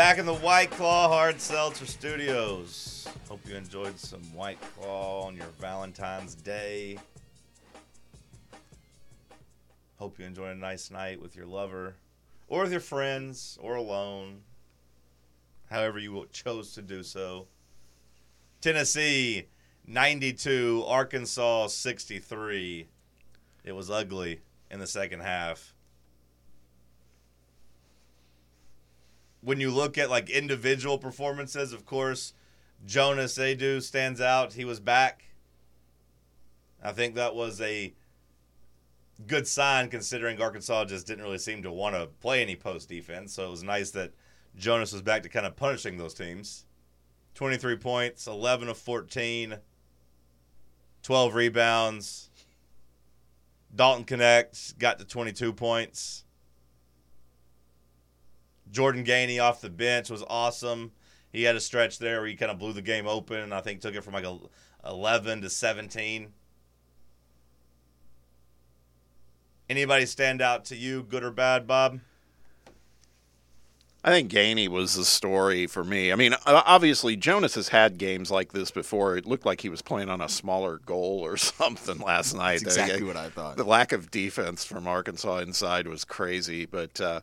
Back in the White Claw Hard Seltzer Studios. Hope you enjoyed some White Claw on your Valentine's Day. Hope you enjoyed a nice night with your lover, or with your friends, or alone. However, you chose to do so. Tennessee 92, Arkansas 63. It was ugly in the second half. When you look at like individual performances, of course, Jonas Aidoo stands out. He was back. I think that was a good sign considering Arkansas just didn't really seem to want to play any post defense. So it was nice that Jonas was back to kind of punishing those teams. 23 points, 11 of 14, 12 rebounds. Dalton Knecht got to 22 points. Jordan Gainey off the bench was awesome. He had a stretch there where he kind of blew the game open. I think took it from like a 11 to 17. Anybody stand out to you, good or bad, Bob? I think Gainey was the story for me. I mean, obviously Jonas has had games like this before. It looked like he was playing on a smaller goal or something last night. That's exactly what I thought. The lack of defense from Arkansas inside was crazy, but uh,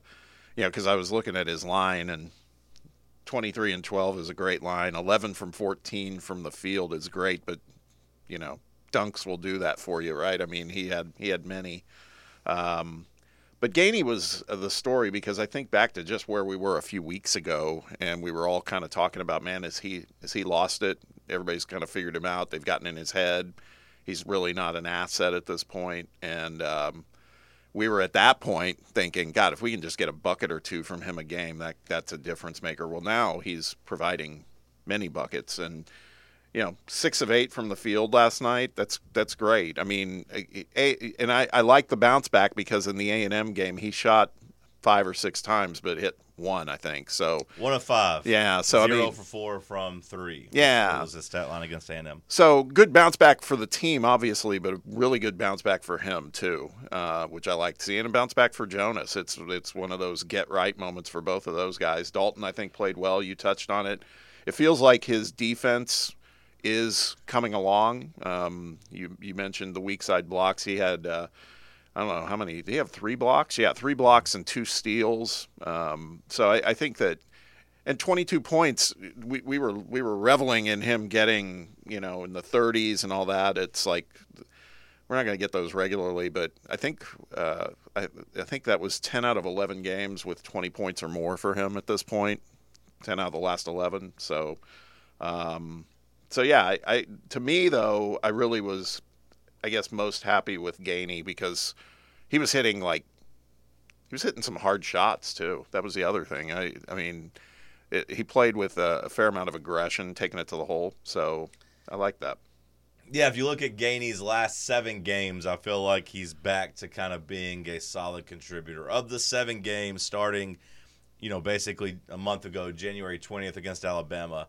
you know, because I was looking at his line and 23 and 12 is a great line. 11 from 14 from the field is great, but you know, dunks will do that for you, right? I mean, he had he had many. Um, but Gainey was uh, the story because I think back to just where we were a few weeks ago, and we were all kind of talking about, man, is he is he lost it? Everybody's kind of figured him out. They've gotten in his head. He's really not an asset at this point, and um, we were at that point thinking, God, if we can just get a bucket or two from him a game, that that's a difference maker. Well, now he's providing many buckets, and you know, six of eight from the field last night. That's that's great. I mean, a, and I, I like the bounce back because in the A and M game he shot five or six times, but hit one, I think. So one of five. Yeah. So zero I mean, for four from three. Yeah, was the stat line against A and M. So good bounce back for the team, obviously, but a really good bounce back for him too, uh, which I like to seeing. A bounce back for Jonas. It's it's one of those get right moments for both of those guys. Dalton, I think, played well. You touched on it. It feels like his defense is coming along. Um, you you mentioned the weak side blocks. He had uh, I don't know how many. He have three blocks? Yeah, three blocks and two steals. Um, so I, I, think that. And 22 points, we, we were we were reveling in him getting you know in the 30s and all that. It's like we're not going to get those regularly, but I think uh, I, I think that was 10 out of 11 games with 20 points or more for him at this point. 10 out of the last 11. So um, so yeah, I, I, to me though, I really was, I guess, most happy with Gainey because he was hitting like he was hitting some hard shots too. That was the other thing. I I mean, it, he played with a, a, fair amount of aggression, taking it to the hole. So I like that. Yeah, if you look at Gainey's last seven games, I feel like he's back to kind of being a solid contributor. Of the seven games starting, you know, basically a month ago, January 20th against Alabama,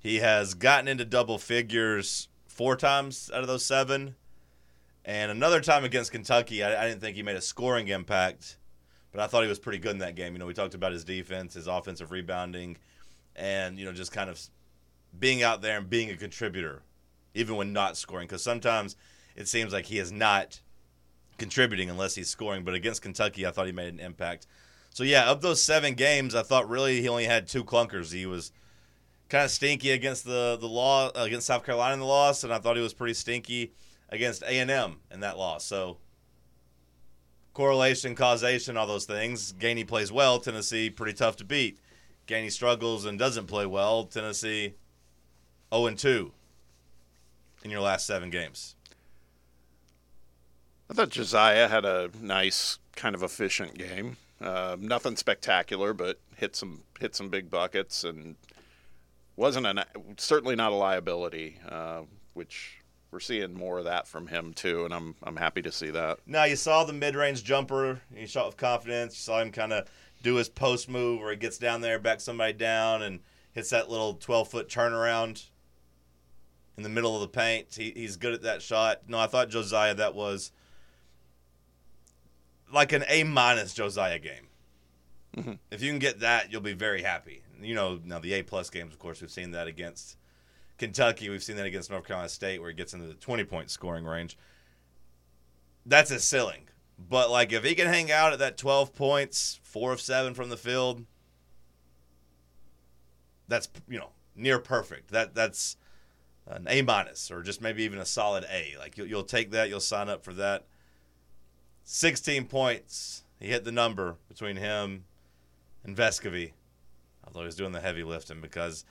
he has gotten into double figures four times out of those seven. And another time against Kentucky, I, I, didn't think he made a scoring impact, but I thought he was pretty good in that game. You know, we talked about his defense, his offensive rebounding, and, you know, just kind of being out there and being a contributor, even when not scoring. Because sometimes it seems like he is not contributing unless he's scoring. But against Kentucky, I thought he made an impact. So, yeah, of those seven games, I thought really he only had two clunkers. He was – kind of stinky against the the law against South Carolina in the loss, and I thought he was pretty stinky against A and M in that loss. So correlation, causation, all those things. Gainey plays well. Tennessee pretty tough to beat. Gainey struggles and doesn't play well. Tennessee 0 and 2 in your last seven games. I thought Josiah had a nice, kind of efficient game. Uh, nothing spectacular, but hit some hit some big buckets and wasn't an certainly not a liability, uh, which we're seeing more of that from him too, and I'm I'm happy to see that. Now you saw the mid range jumper. He shot with confidence. You saw him kind of do his post move where he gets down there, backs somebody down, and hits that little 12 foot turnaround in the middle of the paint. He, he's good at that shot. No, I thought Josiah that was like an A minus Josiah game. Mm-hmm. If you can get that, you'll be very happy. You know, now the A plus games, of course, we've seen that against Kentucky. We've seen that against North Carolina State, where he gets into the 20 point scoring range. That's his ceiling. But like, if he can hang out at that 12 points, four of seven from the field, that's you know near perfect. That that's an A minus or just maybe even a solid A. Like you'll, you'll take that, you'll sign up for that. 16 points. He hit the number between him and Vescovi, although he's doing the heavy lifting because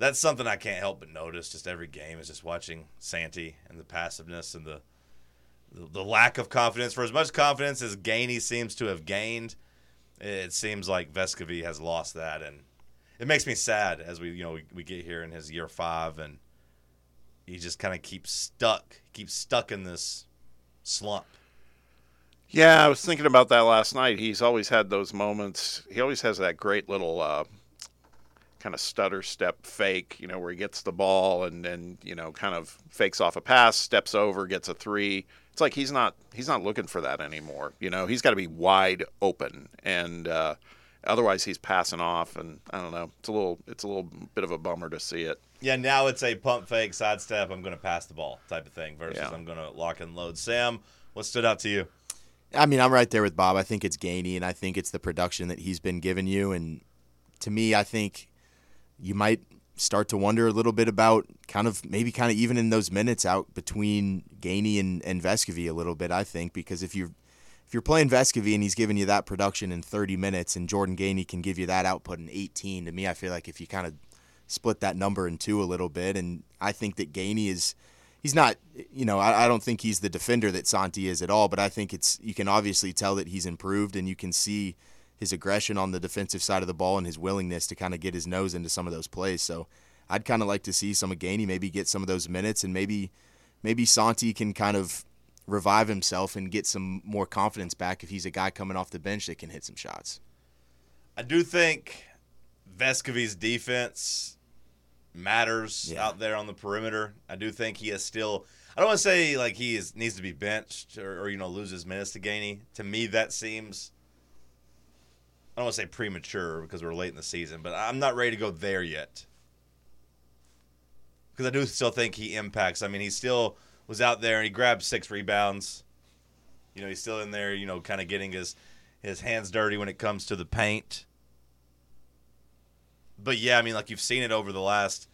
that's something I can't help but notice. Just every game is just watching Santi and the passiveness and the the, lack of confidence. For as much confidence as Gainey seems to have gained, it seems like Vescovi has lost that, and it makes me sad as we you know we, we get here in his year five and he just kind of keeps stuck, keeps stuck in this slump. Yeah, I was thinking about that last night. He's always had those moments. He always has that great little uh, kind of stutter step fake, you know, where he gets the ball and then you know kind of fakes off a pass, steps over, gets a three. It's like he's not he's not looking for that anymore. You know, he's got to be wide open, and uh, otherwise he's passing off. And I don't know. It's a little it's a little bit of a bummer to see it. Yeah, now it's a pump fake, sidestep. I'm going to pass the ball type of thing versus Yeah. I'm going to lock and load. Sam, what stood out to you? I mean, I'm right there with Bob. I think it's Gainey, and I think it's the production that he's been giving you. And to me, I think you might start to wonder a little bit about kind of maybe kind of even in those minutes out between Gainey and, and Vescovi a little bit. I think because if you're if you're playing Vescovi and he's giving you that production in 30 minutes, and Jordan Gainey can give you that output in 18, to me, I feel like if you kind of split that number in two a little bit, and I think that Gainey is he's not you know I, I don't think he's the defender that Santi is at all, but I think it's you can obviously tell that he's improved, and you can see his aggression on the defensive side of the ball and his willingness to kind of get his nose into some of those plays. So I'd kind of like to see some of Gainey maybe get some of those minutes, and maybe maybe Santi can kind of revive himself and get some more confidence back if he's a guy coming off the bench that can hit some shots. I do think Vescovi's defense matters Yeah. out there on the perimeter. I do think he is still. I don't want to say like he is needs to be benched or, or you know lose his minutes to Gainey. To me, that seems. I don't want to say premature because we're late in the season, but I'm not ready to go there yet. Because I do still think he impacts. I mean, he still was out there and he grabbed six rebounds. You know, he's still in there. You know, kind of getting his his hands dirty when it comes to the paint. But yeah, I mean, like you've seen it over the last,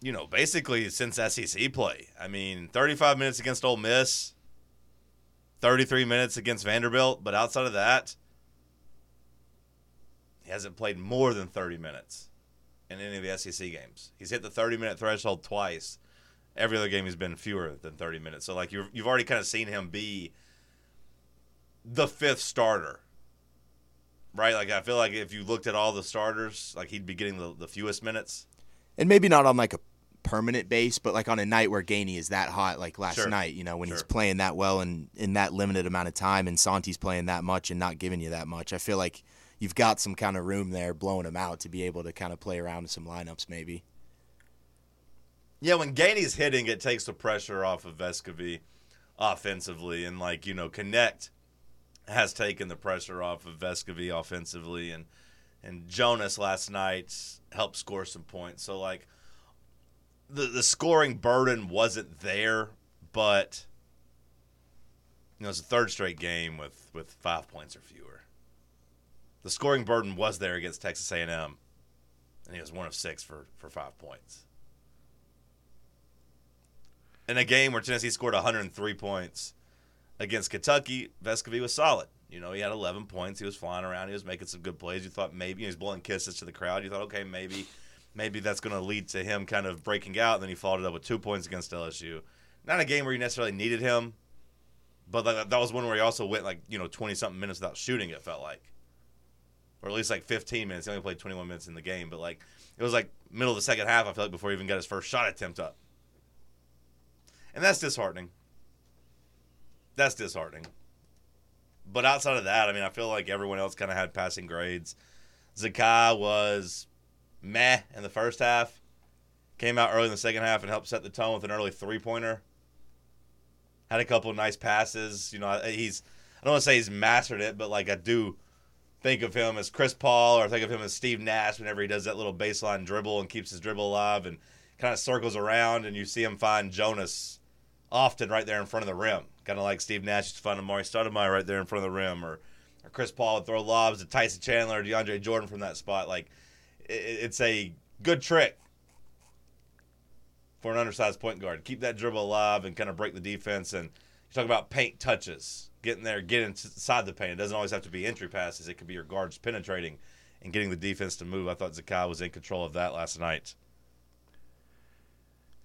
you know, basically since SEC play. I mean, 35 minutes against Ole Miss, 33 minutes against Vanderbilt, but outside of that, he hasn't played more than 30 minutes in any of the SEC games. He's hit the 30 minute threshold twice. Every other game he's been fewer than 30 minutes. So like you've you've already kind of seen him be the fifth starter right? Like I feel like if you looked at all the starters, like he'd be getting the, the fewest minutes. and maybe not on like a permanent base, but like on a night where Gainey is that hot, like last Sure. night, you know, when he's playing that well and in that limited amount of time, and Santi's playing that much and not giving you that much. I feel like you've got some kind of room there, blowing him out to be able to kind of play around in some lineups, maybe. Yeah, when Gainey's hitting, it takes the pressure off of Vescovi offensively, and like you know, Knecht has taken the pressure off of Vescovi offensively, and and Jonas last night helped score some points. So like the the scoring burden wasn't there, but you know it's a third straight game with with five points or fewer. The scoring burden was there against Texas A&M, and he was one of six for for five points. In a game where Tennessee scored 103 points against Kentucky, Vescovi was solid. You know, he had 11 points. He was flying around. He was making some good plays. You thought maybe you know, he was blowing kisses to the crowd. You thought, okay, maybe, maybe that's going to lead to him kind of breaking out. And then he followed it up with two points against LSU. Not a game where you necessarily needed him, but that was one where he also went like you know 20 something minutes without shooting. It felt like, or at least like 15 minutes. He only played 21 minutes in the game, but like it was like middle of the second half. I feel like before he even got his first shot attempt up, and that's disheartening. That's disheartening. But outside of that, I mean, I feel like everyone else kind of had passing grades. Zakai was meh in the first half. Came out early in the second half and helped set the tone with an early three pointer. Had a couple nice passes. You know, he's I don't want to say he's mastered it, but like I do think of him as Chris Paul or think of him as Steve Nash whenever he does that little baseline dribble and keeps his dribble alive and kind of circles around and you see him find Jonas often right there in front of the rim. Kind of like Steve Nash used to find Amar'e Stoudemire right there in front of the rim or, or Chris Paul would throw lobs to Tyson Chandler or DeAndre Jordan from that spot. Like, it, it's a good trick for an undersized point guard. Keep that dribble alive and kind of break the defense. And you talk about paint touches, getting there, getting inside the paint. It doesn't always have to be entry passes. It could be your guards penetrating and getting the defense to move. I thought Zakai was in control of that last night.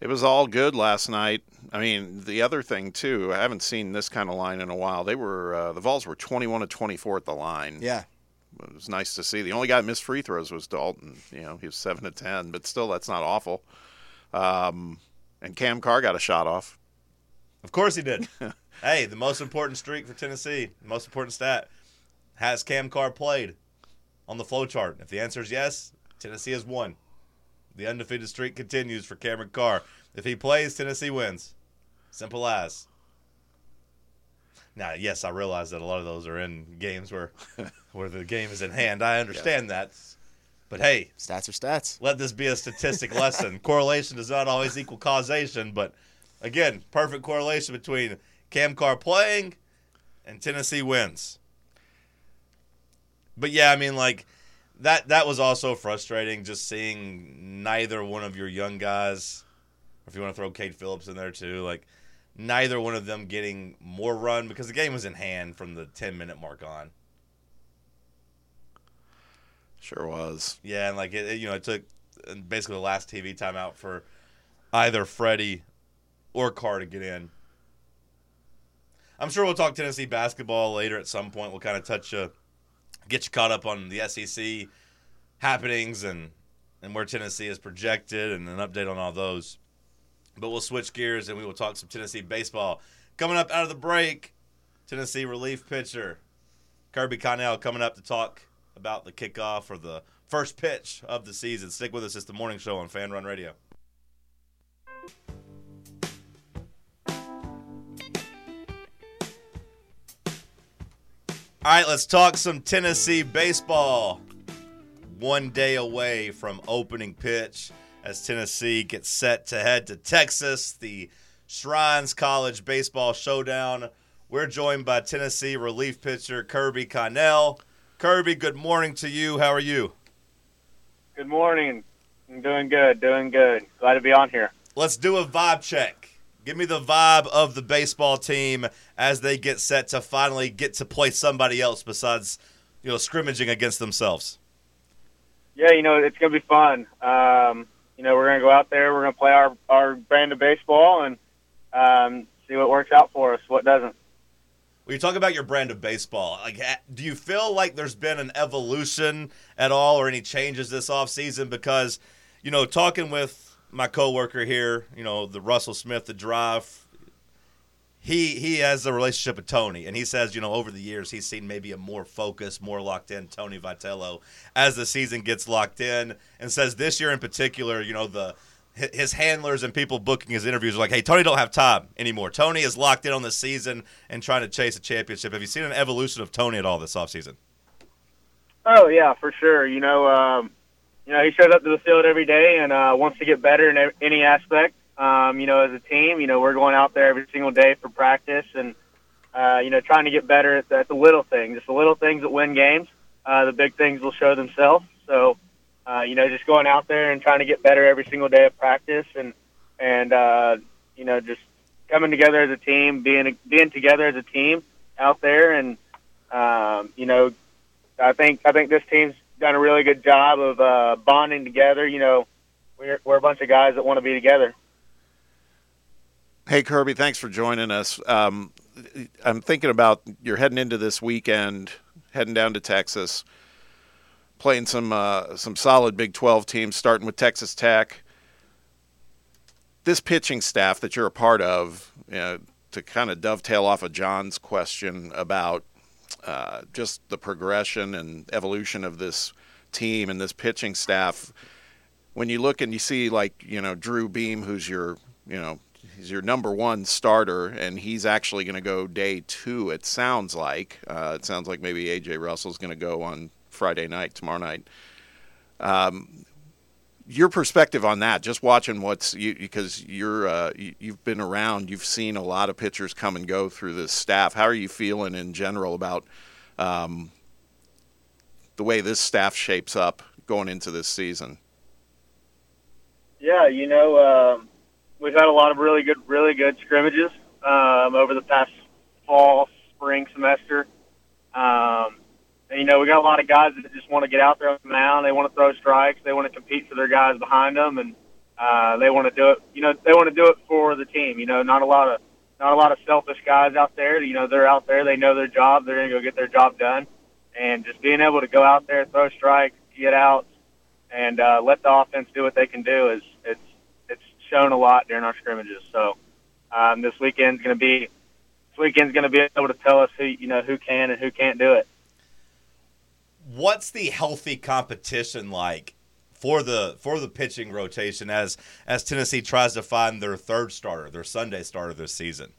It was all good last night. I mean, the other thing too, I haven't seen this kind of line in a while. They were uh, the Vols were 21 to 24 at the line. Yeah, it was nice to see. The only guy that missed free throws was Dalton. You know, he was seven to ten, but still, that's not awful. Um, and Cam Carr got a shot off. Of course he did. hey, the most important streak for Tennessee, the most important stat, has Cam Carr played on the flow chart? If the answer is yes, Tennessee has won. The undefeated streak continues for Cameron Carr. If he plays, Tennessee wins. Simple as. Now, yes, I realize that a lot of those are in games where where the game is in hand. I understand yeah. that. But hey, stats are stats. Let this be a statistic lesson. Correlation does not always equal causation, but again, perfect correlation between Cam Carr playing and Tennessee wins. But yeah, I mean like that that was also frustrating just seeing neither one of your young guys if you want to throw Kate Phillips in there too, like neither one of them getting more run because the game was in hand from the 10 minute mark on. Sure was. Yeah, and like it, it you know, it took uh, basically the last TV timeout for either Freddie or Carr to get in. I'm sure we'll talk Tennessee basketball later at some point. We'll kind of touch you, get you caught up on the SEC happenings and and where Tennessee is projected and an update on all those. But we'll switch gears and we will talk some Tennessee baseball. Coming up out of the break, Tennessee relief pitcher Kirby Connell coming up to talk about the kickoff or the first pitch of the season. Stick with us. It's the morning show on Fan Run Radio. All right, let's talk some Tennessee baseball. One day away from opening pitch as Tennessee gets set to head to Texas, the Shriners College Baseball Showdown. We're joined by Tennessee relief pitcher Kirby Connell. Kirby, good morning to you. How are you? Good morning. I'm doing good, doing good. Glad to be on here. Let's do a vibe check. Give me the vibe of the baseball team as they get set to finally get to play somebody else besides, you know, scrimmaging against themselves. Yeah, you know, it's going to be fun. Um, you know, we're going to go out there, we're going to play our, our brand of baseball and um, see what works out for us, what doesn't. When you talk about your brand of baseball, like, do you feel like there's been an evolution at all or any changes this offseason? Because, you know, talking with my coworker here, you know, the Russell Smith, the drive, he he has a relationship with Tony, and he says, you know, over the years he's seen maybe a more focused, more locked in Tony Vitello as the season gets locked in, and says this year in particular, you know, the his handlers and people booking his interviews are like, "Hey, Tony don't have time anymore. Tony is locked in on the season and trying to chase a championship." Have you seen an evolution of Tony at all this offseason? Oh yeah, for sure. You know, um, you know, he shows up to the field every day and uh, wants to get better in any aspect. Um, you know, as a team, you know, we're going out there every single day for practice and, uh, you know, trying to get better at the, at the little things. Just the little things that win games. Uh, the big things will show themselves. So, uh, you know, just going out there and trying to get better every single day of practice and, and, uh, you know, just coming together as a team, being, being together as a team out there. And, um, you know, I think, I think this team's done a really good job of, uh, bonding together. You know, we're, we're a bunch of guys that want to be together. Hey, Kirby, thanks for joining us. Um, I'm thinking about you're heading into this weekend, heading down to Texas, playing some uh, some solid Big 12 teams, starting with Texas Tech. This pitching staff that you're a part of, you know, to kind of dovetail off of John's question about uh, just the progression and evolution of this team and this pitching staff. When you look and you see like you know Drew Beam, who's your you know he's your number one starter, and he's actually going to go day two. It sounds like. Uh, it sounds like maybe AJ Russell's going to go on Friday night, tomorrow night. Um, your perspective on that, just watching what's you, because you're uh, you, you've been around, you've seen a lot of pitchers come and go through this staff. How are you feeling in general about um, the way this staff shapes up going into this season? Yeah, you know, um, we've had a lot of really good, really good scrimmages um, over the past fall, spring semester. Um, you know, we got a lot of guys that just want to get out there on the mound. They want to throw strikes. They want to compete for their guys behind them, and uh, they want to do it. You know, they want to do it for the team. You know, not a lot of not a lot of selfish guys out there. You know, they're out there. They know their job. They're going to go get their job done, and just being able to go out there, throw strikes, get out, and uh, let the offense do what they can do is it's it's shown a lot during our scrimmages. So um, this weekend's to be this weekend's going to be able to tell us who you know who can and who can't do it what's the healthy competition like for the for the pitching rotation as as Tennessee tries to find their third starter, their Sunday starter this season?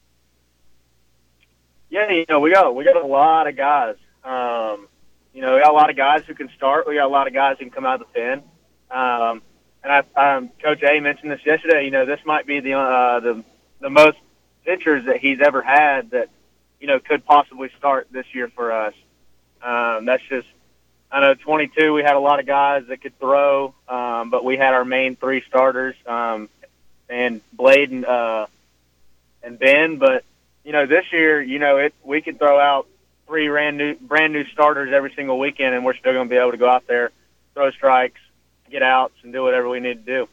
Yeah, you know we got we got a lot of guys. Um, you know, we got a lot of guys who can start. We got a lot of guys who can come out of the pen. Um, and I, um, Coach A mentioned this yesterday. You know, this might be the uh, the the most pitchers that he's ever had that you know could possibly start this year for us. Um, that's just I know 22, we had a lot of guys that could throw, um, but we had our main three starters, um, and Blade and uh, and Ben. But you know, this year, you know, it we could throw out three brand new brand new starters every single weekend, and we're still going to be able to go out there, throw strikes, get outs, and do whatever we need to do.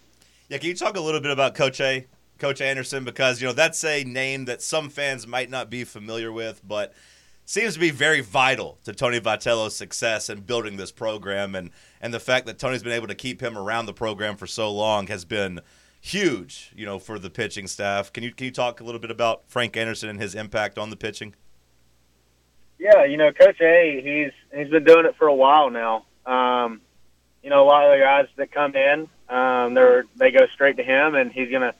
Yeah, can you talk a little bit about Coach A, Coach Anderson, because you know that's a name that some fans might not be familiar with, but seems to be very vital to Tony Vitello's success in building this program, and and the fact that Tony's been able to keep him around the program for so long has been huge, you know, for the pitching staff. Can you can you talk a little bit about Frank Anderson and his impact on the pitching? Yeah, you know, Coach A, he's he's been doing it for a while now. Um, you know, a lot of the guys that come in, um, they're they go straight to him, and he's gonna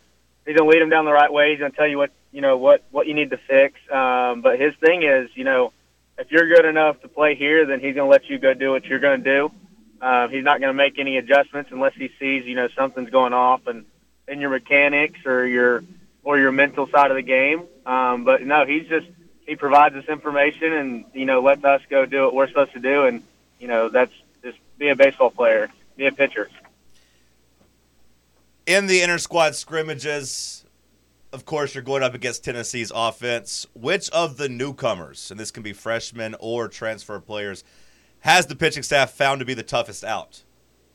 he's gonna lead them down the right way. He's gonna tell you what you know what what you need to fix. Um, but his thing is, you know, if you're good enough to play here, then he's going to let you go do what you're going to do. Uh, he's not going to make any adjustments unless he sees, you know, something's going off and in your mechanics or your or your mental side of the game. Um, but no, he's just he provides us information and you know lets us go do what we're supposed to do, and you know that's just be a baseball player, be a pitcher. In the inter squad scrimmages, of course, you're going up against Tennessee's offense. Which of the newcomers, and this can be freshmen or transfer players, has the pitching staff found to be the toughest out?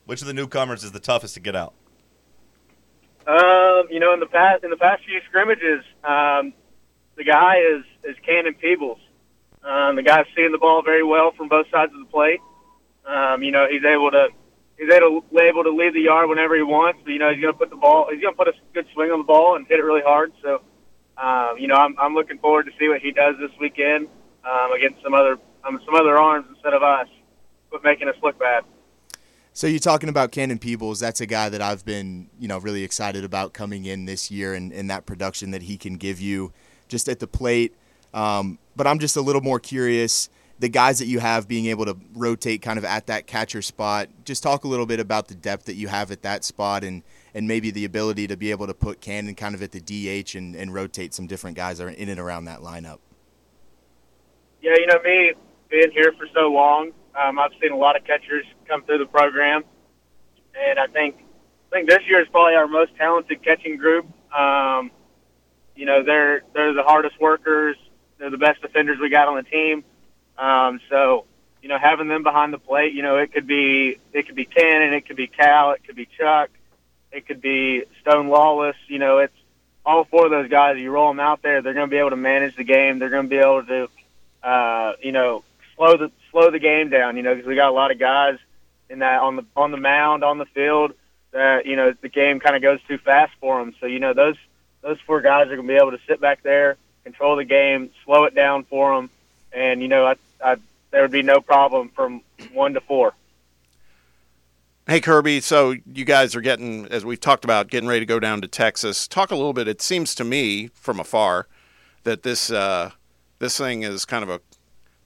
Which of the newcomers is the toughest to get out? Um, you know, in the past in the past few scrimmages, um, the guy is is Cannon Peebles. Um, the guy's seeing the ball very well from both sides of the plate. Um, you know, he's able to he's able, to leave the yard whenever he wants. But, you know, he's going to put the ball, he's going to put a good swing on the ball and hit it really hard. So, um, you know, I'm, I'm looking forward to see what he does this weekend um, against some other um, some other arms instead of us, but making us look bad. So you're talking about Cannon Peebles. That's a guy that I've been, you know, really excited about coming in this year and, and that production that he can give you just at the plate. Um, but I'm just a little more curious the guys that you have being able to rotate kind of at that catcher spot. Just talk a little bit about the depth that you have at that spot and and maybe the ability to be able to put Cannon kind of at the DH and, and rotate some different guys in and around that lineup. Yeah, you know me being here for so long, um, I've seen a lot of catchers come through the program, and I think I think this year is probably our most talented catching group. Um, you know, they're they're the hardest workers. They're the best defenders we got on the team um, so, you know, having them behind the plate, you know, it could be it could be Cannon, it could be Cal, it could be Chuck, it could be Stone Lawless. You know, it's all four of those guys. You roll them out there, they're going to be able to manage the game. They're going to be able to, uh, you know, slow the slow the game down. You know, because we got a lot of guys in that on the on the mound on the field that you know the game kind of goes too fast for them. So you know those those four guys are going to be able to sit back there, control the game, slow it down for them and you know, I, I, there would be no problem from one to four. Hey Kirby, so you guys are getting, as we've talked about, getting ready to go down to Texas. Talk a little bit. It seems to me, from afar, that this uh, this thing is kind of a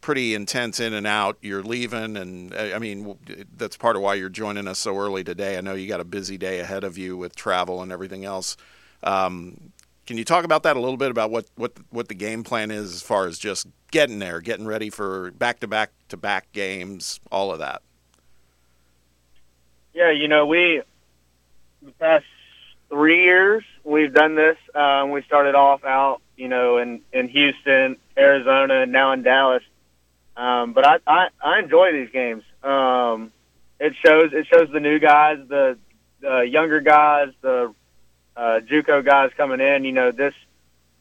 pretty intense in and out. You're leaving, and I mean that's part of why you're joining us so early today. I know you got a busy day ahead of you with travel and everything else. Um, can you talk about that a little bit about what what what the game plan is as far as just getting there, getting ready for back to back to back games, all of that? Yeah, you know, we the past three years we've done this. Um, we started off out, you know, in in Houston, Arizona, and now in Dallas. Um, but I, I I enjoy these games. Um, it shows it shows the new guys, the the younger guys, the uh, JUCO guys coming in. You know, this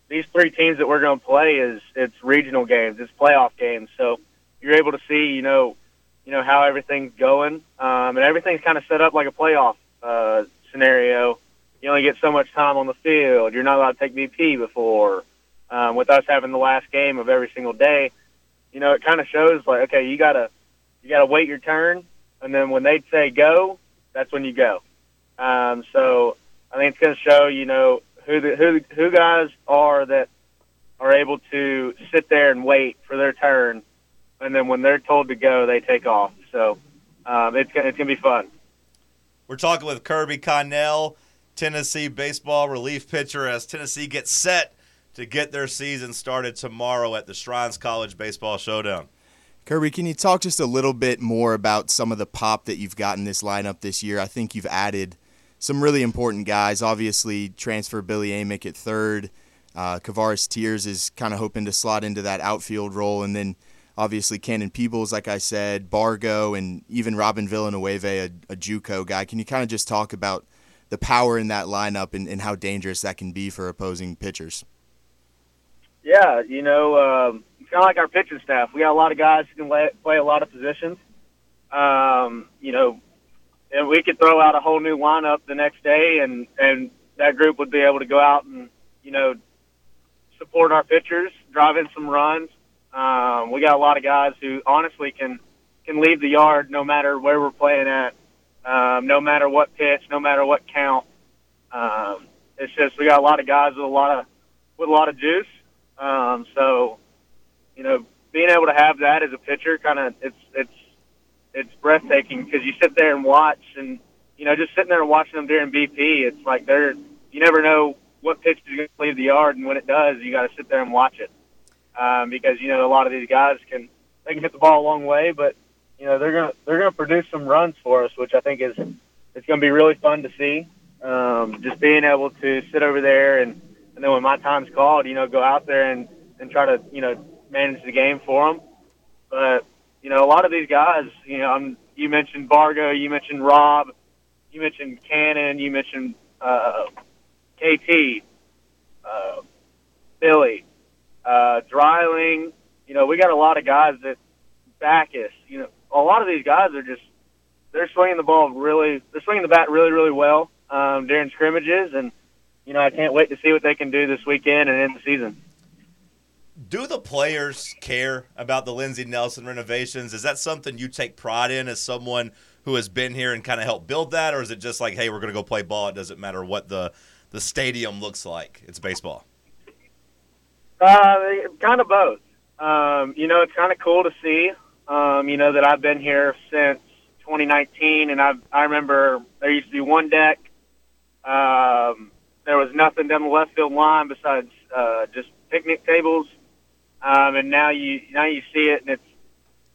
these three teams that we're going to play is it's regional games, it's playoff games. So you're able to see, you know, you know how everything's going, um, and everything's kind of set up like a playoff uh, scenario. You only get so much time on the field. You're not allowed to take BP before. Um, with us having the last game of every single day, you know, it kind of shows like, okay, you gotta you gotta wait your turn, and then when they say go, that's when you go. Um, so I think it's going to show, you know, who the who who guys are that are able to sit there and wait for their turn and then when they're told to go, they take off. So um, it's it's gonna be fun. We're talking with Kirby Connell, Tennessee baseball relief pitcher, as Tennessee gets set to get their season started tomorrow at the Shriners College Baseball Showdown. Kirby, can you talk just a little bit more about some of the pop that you've gotten this lineup this year? I think you've added some really important guys. Obviously, transfer Billy Amick at third. Uh, Kavares Tears is kind of hoping to slot into that outfield role, and then obviously Cannon Peebles, like I said, Bargo, and even Robin Villeneuve, a, a JUCO guy. Can you kind of just talk about the power in that lineup and, and how dangerous that can be for opposing pitchers? Yeah, you know, um, kind of like our pitching staff. We got a lot of guys who can lay, play a lot of positions. Um, you know, and we could throw out a whole new lineup the next day, and and that group would be able to go out and you know support our pitchers, drive in some runs, um, we got a lot of guys who honestly can can leave the yard no matter where we're playing at, um, no matter what pitch, no matter what count. Um, it's just we got a lot of guys with a lot of with a lot of juice. Um, so, you know, being able to have that as a pitcher, kind of it's it's it's breathtaking because you sit there and watch, and you know, just sitting there and watching them during BP, it's like they're you never know what pitch is going to leave the yard, and when it does, you got to sit there and watch it um, because you know a lot of these guys can they can hit the ball a long way, but you know they're gonna they're gonna produce some runs for us, which I think is it's gonna be really fun to see. Um, just being able to sit over there and and then when my time's called, you know, go out there and and try to you know manage the game for them. But you know, a lot of these guys, you know, I'm, you mentioned Bargo, you mentioned Rob, you mentioned Cannon, you mentioned uh, KT, uh, Billy uh, Dreiling. You know, we got a lot of guys that back us. You know, a lot of these guys are just they're swinging the ball really, they're swinging the bat really, really well um, during scrimmages, and you know, I can't wait to see what they can do this weekend and in the season. Do the players care about the Lindsey Nelson renovations? Is that something you take pride in as someone who has been here and kind of helped build that, or is it just like, hey, we're going to go play ball? It doesn't matter what the the stadium looks like. It's baseball. Uh, kind of both. Um, you know, it's kind of cool to see. Um, you know that I've been here since 2019, and I I remember there used to be one deck. Um, there was nothing down the left field line besides uh, just picnic tables, um, and now you now you see it, and it's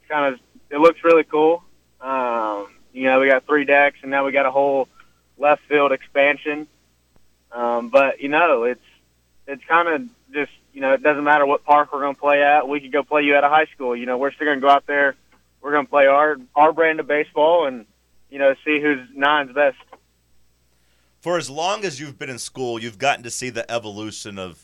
kind of it looks really cool. Um, you know, we got three decks, and now we got a whole left field expansion. Um, but you know, it's it's kind of just you know, it doesn't matter what park we're going to play at. We could go play you at a high school. You know, we're still going to go out there. We're going to play our our brand of baseball and you know see who's nine's best. For as long as you've been in school, you've gotten to see the evolution of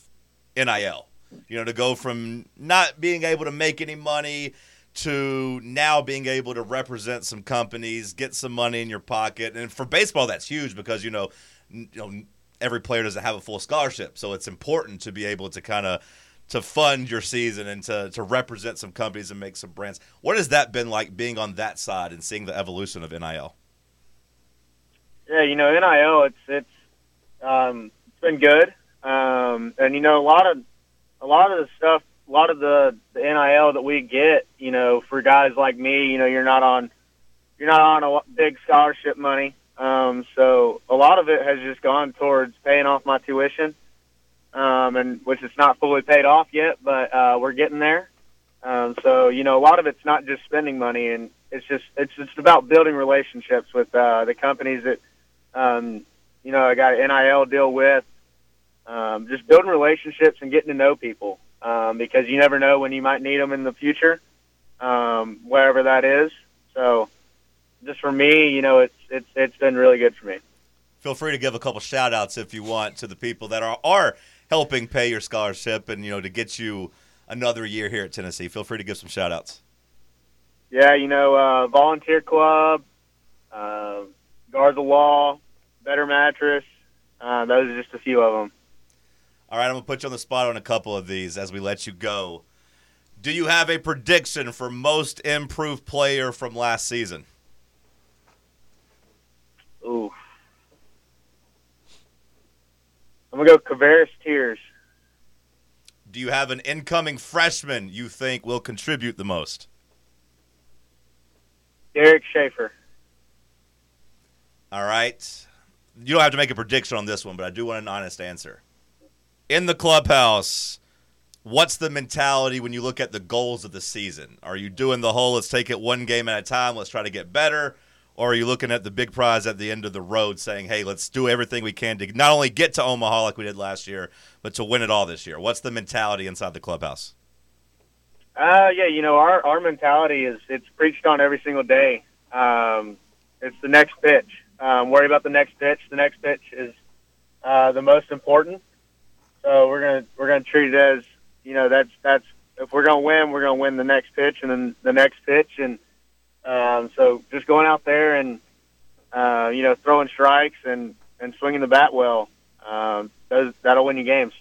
NIL. You know, to go from not being able to make any money to now being able to represent some companies, get some money in your pocket. And for baseball, that's huge because you know, you know every player doesn't have a full scholarship, so it's important to be able to kind of to fund your season and to to represent some companies and make some brands. What has that been like being on that side and seeing the evolution of NIL? Yeah, you know, NIL, it's it's um, it's been good, um, and you know, a lot of a lot of the stuff, a lot of the, the NIL that we get, you know, for guys like me, you know, you're not on you're not on a big scholarship money, um, so a lot of it has just gone towards paying off my tuition, um, and which is not fully paid off yet, but uh, we're getting there. Um, so you know, a lot of it's not just spending money, and it's just it's just about building relationships with uh, the companies that um, you know I got an NIL deal with. Um, just building relationships and getting to know people um, because you never know when you might need them in the future, um, wherever that is. So, just for me, you know, it's it's it's been really good for me. Feel free to give a couple shout outs if you want to the people that are are helping pay your scholarship and you know to get you another year here at Tennessee. Feel free to give some shout outs. Yeah, you know, uh, volunteer club, uh, guard the Law, better mattress. Uh, those are just a few of them. All right, I'm gonna put you on the spot on a couple of these as we let you go. Do you have a prediction for most improved player from last season? Ooh, I'm gonna go Kavares Tears. Do you have an incoming freshman you think will contribute the most? Derek Schaefer. All right. You don't have to make a prediction on this one, but I do want an honest answer. In the clubhouse, what's the mentality when you look at the goals of the season? Are you doing the whole let's take it one game at a time, let's try to get better? Or are you looking at the big prize at the end of the road saying, hey, let's do everything we can to not only get to Omaha like we did last year, but to win it all this year? What's the mentality inside the clubhouse? Uh, yeah, you know, our, our mentality is it's preached on every single day. Um, it's the next pitch. Um, worry about the next pitch. The next pitch is uh, the most important. So we're gonna we're gonna treat it as you know that's that's if we're gonna win, we're gonna win the next pitch and then the next pitch, and um, so just going out there and uh, you know throwing strikes and and swinging the bat well, um, those, that'll win you games.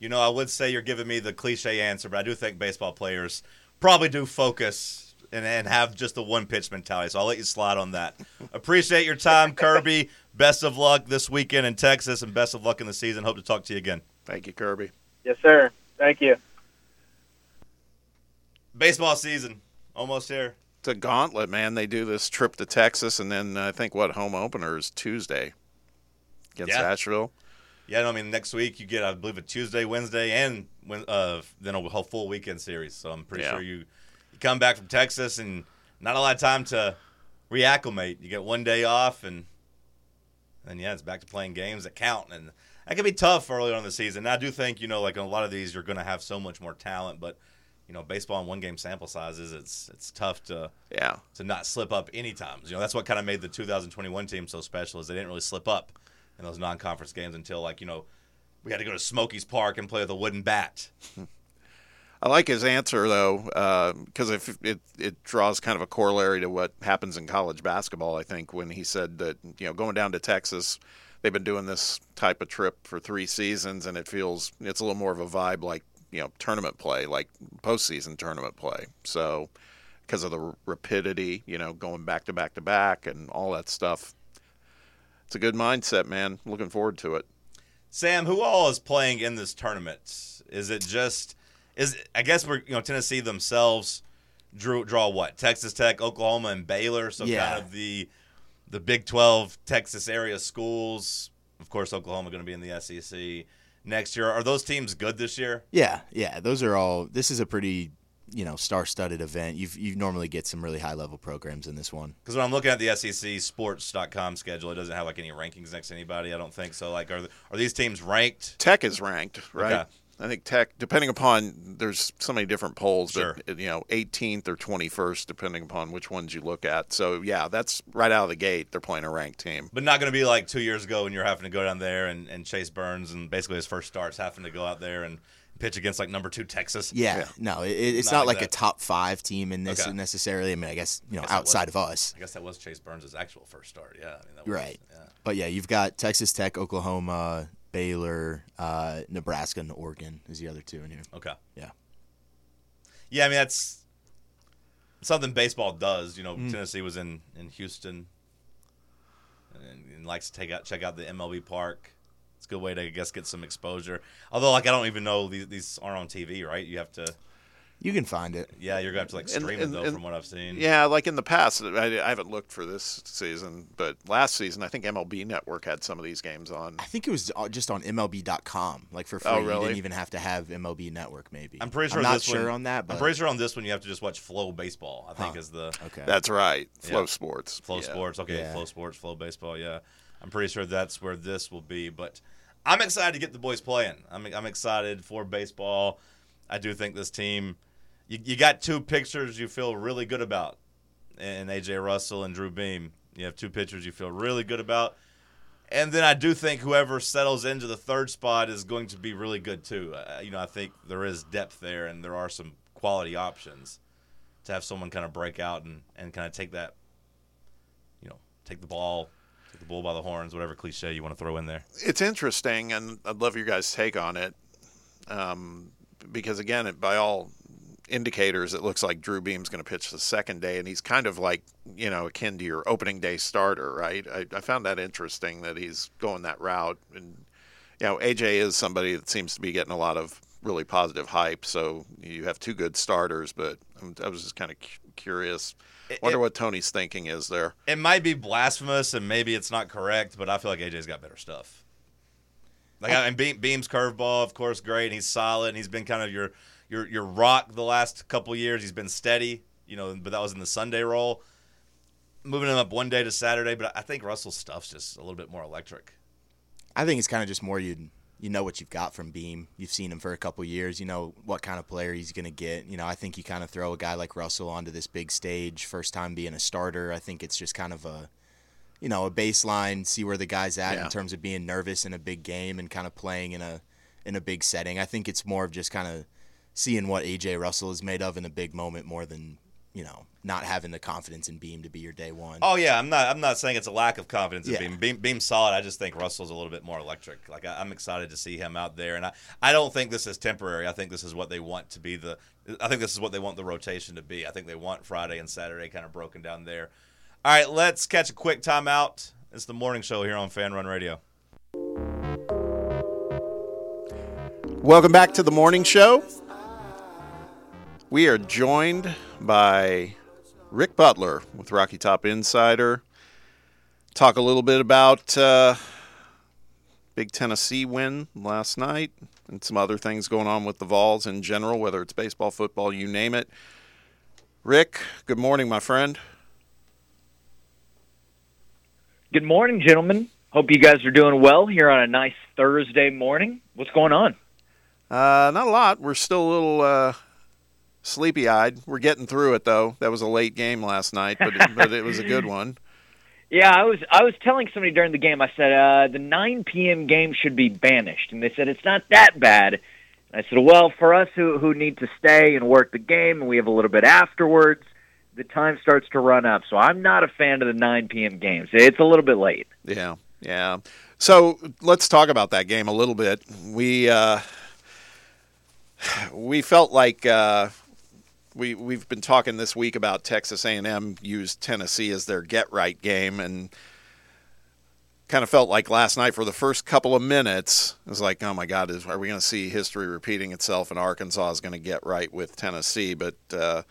You know, I would say you're giving me the cliche answer, but I do think baseball players probably do focus and, and have just the one pitch mentality. So I'll let you slide on that. Appreciate your time, Kirby. Best of luck this weekend in Texas, and best of luck in the season. Hope to talk to you again. Thank you, Kirby. Yes, sir. Thank you. Baseball season almost here. It's a gauntlet, man. They do this trip to Texas, and then I think what home opener is Tuesday against Yeah. Asheville. Yeah, no, I mean next week you get, I believe, a Tuesday, Wednesday, and uh, then a whole full weekend series. So I'm pretty Yeah. sure you you come back from Texas and not a lot of time to reacclimate. You get one day off, and then yeah, it's back to playing games that count, and that can be tough early on in the season. And I do think you know, like in a lot of these, you're going to have so much more talent, but you know, baseball in one game sample sizes, it's it's tough to Yeah, to not slip up any times. You know, that's what kind of made the 2021 team so special is they didn't really slip up in those non-conference games until like you know we had to go to Smokies Park and play with a wooden bat. I like his answer though, uh, because if it it draws kind of a corollary to what happens in college basketball. I think when he said that you know going down to Texas, they've been doing this type of trip for three seasons, and it feels it's a little more of a vibe like you know tournament play, like postseason tournament play. So because of the rapidity, you know, going back to back to back and all that stuff. It's a good mindset, man. Looking forward to it. Sam, who all is playing in this tournament? Is it just is I guess we're you know Tennessee themselves drew draw what Texas Tech, Oklahoma, and Baylor. So Yeah. kind of the the Big Twelve Texas area schools. Of course, Oklahoma going to be in the SEC next year. Are those teams good this year? Yeah, yeah, those are all. This is a pretty, you know, star-studded event. You've you normally get some really high-level programs in this one. Because when I'm looking at the SEC Sports.com schedule, it doesn't have like any rankings next to anybody. I don't think so. Like, are are these teams ranked? Tech is ranked, right? Okay. I think Tech, depending upon, there's so many different polls, Sure. but you know, 18th or 21st, depending upon which ones you look at. So yeah, that's right out of the gate. They're playing a ranked team. But not going to be like two years ago when you're having to go down there and, and Chase Burns and basically his first starts having to go out there and pitch against like number two Texas. Yeah, Yeah. no, it, it's Not not, like like, that. a top five team in this Okay. necessarily. I mean, I guess you know guess outside was- of us, I guess that was Chase Burns' actual first start. Yeah, I mean, that was, right? Yeah. But yeah, you've got Texas Tech, Oklahoma, Baylor, uh, Nebraska, and Oregon is the other two in here. Okay. Yeah. Yeah, I mean that's something baseball does. You know, Mm. Tennessee was in in Houston and, and likes to take out check out the MLB Park. It's a good way to I guess get some exposure. Although like I don't even know these these aren't on TV, right? You have to You can find it. yeah, you're gonna have to like stream and- it though, and- from what I've seen. Yeah, like in the past, I, I haven't looked for this season, but last season I think MLB Network had some of these games on. I think it was uh, just on MLB.com, like for free. Oh, You really? didn't even have to have MLB Network, maybe. I'm pretty sure I'm not this sure one, on that, but I'm pretty sure on this one you have to just watch Flo Baseball. I think Huh. is the okay. That's right, Flo Yeah. Sports. Flo Yeah. Sports. Okay, Yeah. Flo Sports, Flo Baseball. Yeah, I'm pretty sure that's where this will be. But I'm excited to get the boys playing. I'm I'm excited for baseball. I do think this team. You, you got two pictures you feel really good about, and AJ Russell and Drew Beam. You have two pitchers you feel really good about. And then I do think whoever settles into the third spot is going to be really good too. Uh, you know, I think there is depth there, and there are some quality options to have someone kind of break out and, and kind of take that, you know, take the ball, take the bull by the horns, whatever cliche you want to throw in there. It's interesting, and I'd love your guys' take on it, um, because again, it, by all indicators, it looks like Drew Beam's going to pitch the second day, and he's kind of like you know akin to your opening day starter, right? I, I found that interesting that he's going that route, and you know AJ is somebody that seems to be getting a lot of really positive hype. So you have two good starters, but I'm- I was just kind of cu- curious. Wonder it- what Tony's thinking is there. It might be blasphemous and maybe it's not correct, but I feel like AJ's got better stuff. Like I Beam, Beam's curveball, of course, great. And he's solid. And he's been kind of your your your rock the last couple years. He's been steady, you know. But that was in the Sunday role. Moving him up one day to Saturday, but I think Russell's stuff's just a little bit more electric. I think it's kind of just more you you know what you've got from Beam. You've seen him for a couple years. You know what kind of player he's going to get. You know, I think you kind of throw a guy like Russell onto this big stage, first time being a starter. I think it's just kind of a you know a baseline, see where the guy's at Yeah. in terms of being nervous in a big game and kind of playing in a in a big setting. I think it's more of just kind of seeing what AJ Russell is made of in a big moment more than you know not having the confidence in Beam to be your day one. Oh yeah, I'm not. I'm not saying it's a lack of confidence in Yeah. Beam. Beam. Beam's solid. I just think Russell's a little bit more electric. Like I, I'm excited to see him out there, and I, I don't think this is temporary. I think this is what they want to be the. I think this is what they want the rotation to be. I think they want Friday and Saturday kind of broken down there. All right, let's catch a quick timeout. It's the morning show here on Fan Run Radio. Welcome back to the morning show. We are joined by Rick Butler with Rocky Top Insider. Talk a little bit about uh, big Tennessee win last night and some other things going on with the Vols in general, whether it's baseball, football, you name it. Rick, good morning, my friend. Good morning, gentlemen. Hope you guys are doing well here on a nice Thursday morning. What's going on? Uh, not a lot. We're still a little uh, sleepy eyed. We're getting through it, though. That was a late game last night, but it, but it was a good one. Yeah, I was I was telling somebody during the game. I said uh, the 9 p.m. game should be banished, and they said it's not that bad. And I said, well, for us who who need to stay and work the game, and we have a little bit afterwards, the time starts to run up. So I'm not a fan of the 9 p.m. games. It's a little bit late. Yeah, yeah. So let's talk about that game a little bit. We uh, we felt like uh, we we've been talking this week about Texas A&M used Tennessee as their get right game, and kind of felt like last night for the first couple of minutes it was like, oh my God, is are we going to see history repeating itself? And Arkansas is going to get right with Tennessee, but. Uh,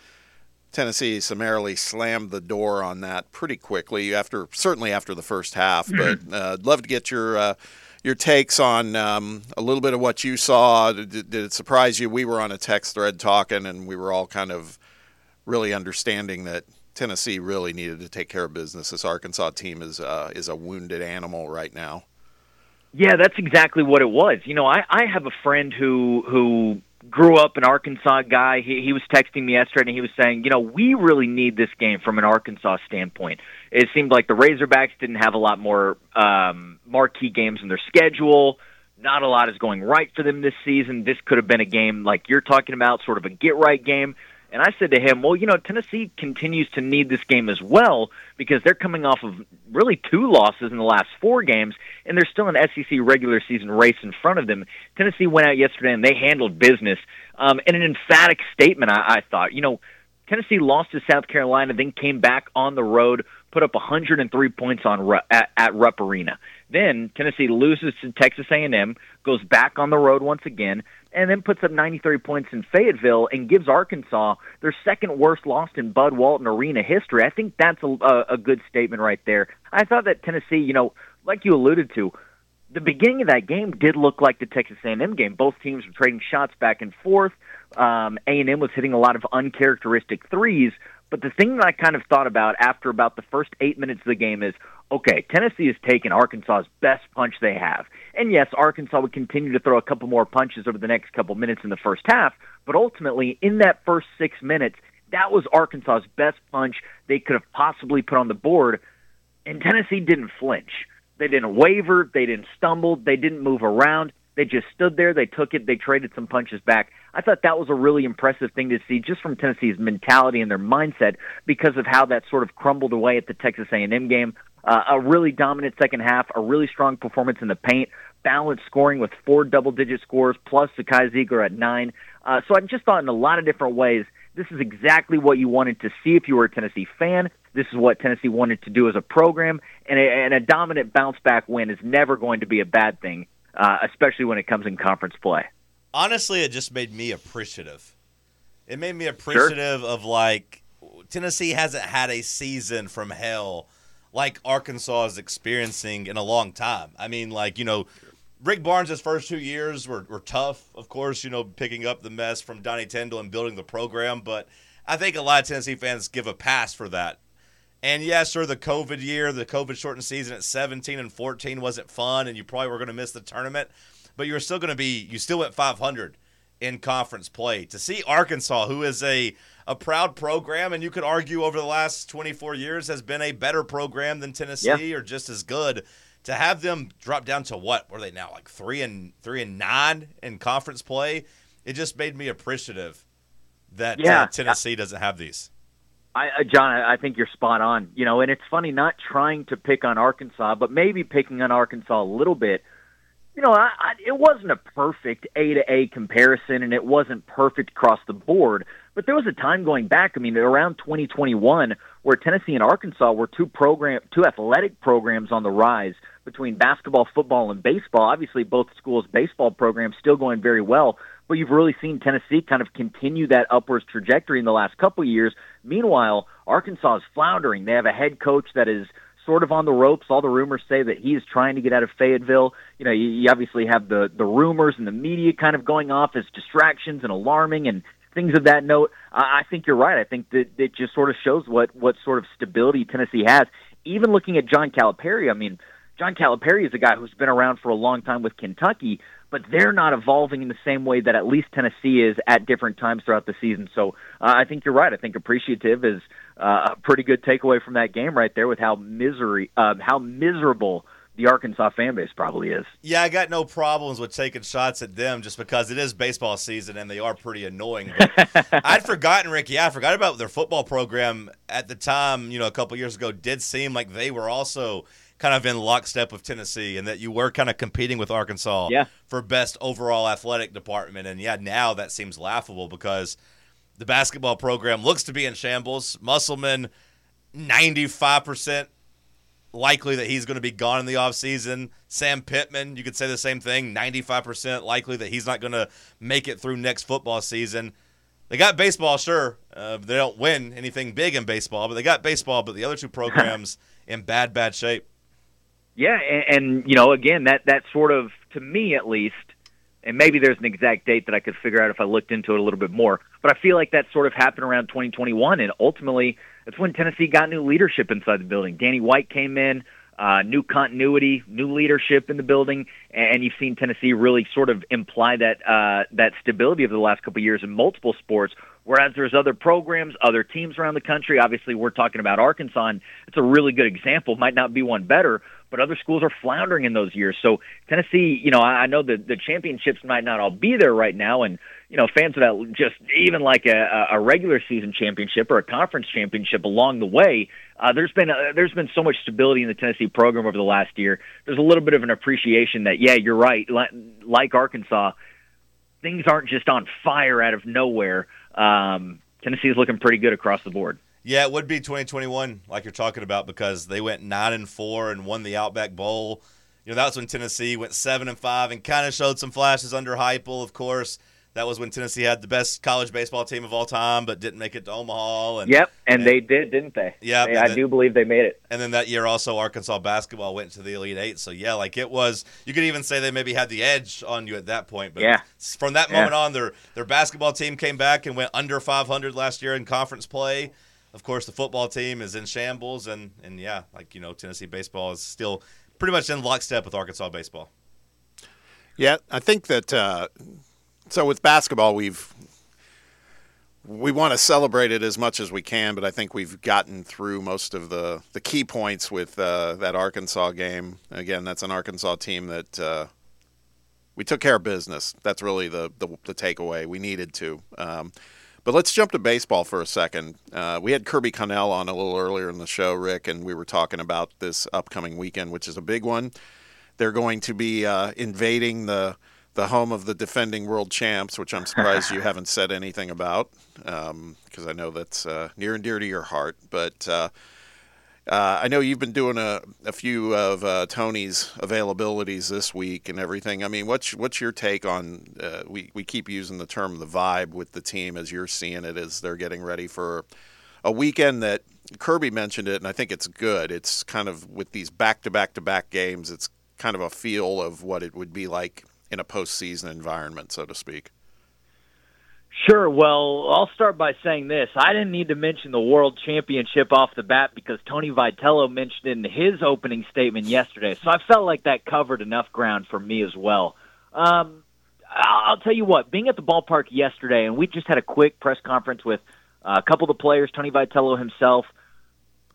Tennessee summarily slammed the door on that pretty quickly after certainly after the first half. But uh, I'd love to get your uh, your takes on um, a little bit of what you saw. Did, did it surprise you? We were on a text thread talking, and we were all kind of really understanding that Tennessee really needed to take care of business. This Arkansas team is uh, is a wounded animal right now. Yeah, that's exactly what it was. You know, I, I have a friend who who grew up an Arkansas guy. He he was texting me yesterday and he was saying, you know, we really need this game from an Arkansas standpoint. It seemed like the Razorbacks didn't have a lot more um, marquee games in their schedule. Not a lot is going right for them this season. This could have been a game like you're talking about, sort of a get right game. And I said to him, well, you know, Tennessee continues to need this game as well because they're coming off of really two losses in the last four games, and there's still an SEC regular season race in front of them. Tennessee went out yesterday and they handled business um, in an emphatic statement, I, I thought. You know, Tennessee lost to South Carolina, then came back on the road, put up 103 points on at, at Rupp Arena. Then Tennessee loses to Texas A&M, goes back on the road once again, and then puts up 93 points in Fayetteville and gives Arkansas their second worst loss in Bud Walton Arena history. I think that's a, a good statement right there. I thought that Tennessee, you know, like you alluded to, the beginning of that game did look like the Texas A&M game. Both teams were trading shots back and forth. Um, A&M was hitting a lot of uncharacteristic threes. But the thing that I kind of thought about after about the first eight minutes of the game is, okay, Tennessee has taken Arkansas's best punch they have. And yes, Arkansas would continue to throw a couple more punches over the next couple minutes in the first half. But ultimately, in that first six minutes, that was Arkansas's best punch they could have possibly put on the board. And Tennessee didn't flinch. They didn't waver. They didn't stumble. They didn't move around. They just stood there. They took it. They traded some punches back. I thought that was a really impressive thing to see just from Tennessee's mentality and their mindset because of how that sort of crumbled away at the Texas A&M game. Uh, a really dominant second half, a really strong performance in the paint, balanced scoring with four double-digit scores plus Zakai Zeigler at nine. Uh, so I just thought in a lot of different ways this is exactly what you wanted to see if you were a Tennessee fan. This is what Tennessee wanted to do as a program, and a, and a dominant bounce back win is never going to be a bad thing, uh, especially when it comes in conference play. Honestly, it just made me appreciative. It made me appreciative sure. of like Tennessee hasn't had a season from hell like Arkansas is experiencing in a long time. I mean, like you know, Rick Barnes' first two years were, were tough, of course, you know, picking up the mess from Donnie Tyndall and building the program. But I think a lot of Tennessee fans give a pass for that. And yes, sir, the COVID year, the COVID shortened season at 17 and 14 wasn't fun, and you probably were going to miss the tournament, but you were still going to be, you still went 500 in conference play. To see Arkansas, who is a, a proud program, and you could argue over the last 24 years has been a better program than Tennessee yeah. or just as good to have them drop down to what were they now like three and three and nine in conference play it just made me appreciative that uh, yeah. uh, tennessee doesn't have these I, John, I think you're spot on. You know, and it's funny not trying to pick on Arkansas, but maybe picking on Arkansas a little bit. You know, I, I, it wasn't a perfect A to A comparison, and it wasn't perfect across the board. But there was a time going back. I mean, around 2021, where Tennessee and Arkansas were two program, two athletic programs on the rise between basketball, football, and baseball. Obviously, both schools' baseball programs still going very well, but you've really seen Tennessee kind of continue that upwards trajectory in the last couple of years. Meanwhile, Arkansas is floundering. They have a head coach that is sort of on the ropes. All the rumors say that he is trying to get out of Fayetteville. You know, you, you obviously have the the rumors and the media kind of going off as distractions and alarming and things of that note. I, I think you're right. I think that it just sort of shows what what sort of stability Tennessee has. Even looking at John Calipari, I mean, John Calipari is a guy who's been around for a long time with Kentucky, but they're not evolving in the same way that at least Tennessee is at different times throughout the season. So uh, I think you're right. I think appreciative is uh, a pretty good takeaway from that game right there with how misery, uh, how miserable the Arkansas fan base probably is. Yeah, I got no problems with taking shots at them just because it is baseball season and they are pretty annoying. I'd forgotten, Ricky. I forgot about their football program at the time. You know, a couple years ago, did seem like they were also kind of in lockstep with Tennessee and that you were kind of competing with Arkansas yeah. for best overall athletic department. And yeah, now that seems laughable because the basketball program looks to be in shambles. Musselman, 95% likely that he's going to be gone in the offseason. Sam Pittman, you could say the same thing, 95% likely that he's not going to make it through next football season. They got baseball, sure. Uh, they don't win anything big in baseball, but they got baseball, but the other two programs in bad, bad shape. Yeah, and, and you know, again, that that sort of to me at least, and maybe there's an exact date that I could figure out if I looked into it a little bit more. But I feel like that sort of happened around 2021, and ultimately, that's when Tennessee got new leadership inside the building. Danny White came in, uh, new continuity, new leadership in the building, and you've seen Tennessee really sort of imply that uh, that stability over the last couple of years in multiple sports. Whereas there's other programs, other teams around the country. Obviously, we're talking about Arkansas, and it's a really good example. Might not be one better, but other schools are floundering in those years. So Tennessee, you know, I, know that the championships might not all be there right now, and you know, fans that just even like a, a regular season championship or a conference championship along the way. Uh, there's been uh, there's been so much stability in the Tennessee program over the last year. There's a little bit of an appreciation that yeah, you're right. Like Arkansas, things aren't just on fire out of nowhere. Um, Tennessee is looking pretty good across the board. Yeah, it would be 2021, like you're talking about, because they went nine and four and won the Outback Bowl. You know, that's when Tennessee went seven and five and kind of showed some flashes under Heupel, of course. That was when Tennessee had the best college baseball team of all time, but didn't make it to Omaha. And, yep, and, and they did, didn't they? Yeah, they, I then, do believe they made it. And then that year also, Arkansas basketball went to the Elite Eight. So yeah, like it was. You could even say they maybe had the edge on you at that point. But yeah. from that moment yeah. on, their their basketball team came back and went under 500 last year in conference play. Of course, the football team is in shambles, and and yeah, like you know, Tennessee baseball is still pretty much in lockstep with Arkansas baseball. Yeah, I think that. Uh, so with basketball, we've we want to celebrate it as much as we can, but I think we've gotten through most of the the key points with uh, that Arkansas game. Again, that's an Arkansas team that uh, we took care of business. That's really the the, the takeaway. We needed to. Um, but let's jump to baseball for a second. Uh, we had Kirby Connell on a little earlier in the show, Rick, and we were talking about this upcoming weekend, which is a big one. They're going to be uh, invading the the home of the defending world champs, which I'm surprised you haven't said anything about, because um, I know that's uh, near and dear to your heart. But uh, I know you've been doing a, a few of uh, Tony's availabilities this week and everything. I mean, what's what's your take on? Uh, we we keep using the term the vibe with the team as you're seeing it as they're getting ready for a weekend that Kirby mentioned it, and I think it's good. It's kind of with these back to back to back games. It's kind of a feel of what it would be like in a postseason environment, so to speak? Sure. Well, I'll start by saying this. I didn't need to mention the World Championship off the bat because Tony Vitello mentioned it in his opening statement yesterday. So I felt like that covered enough ground for me as well. Um, I'll tell you what, being at the ballpark yesterday, and we just had a quick press conference with a couple of the players, Tony Vitello himself.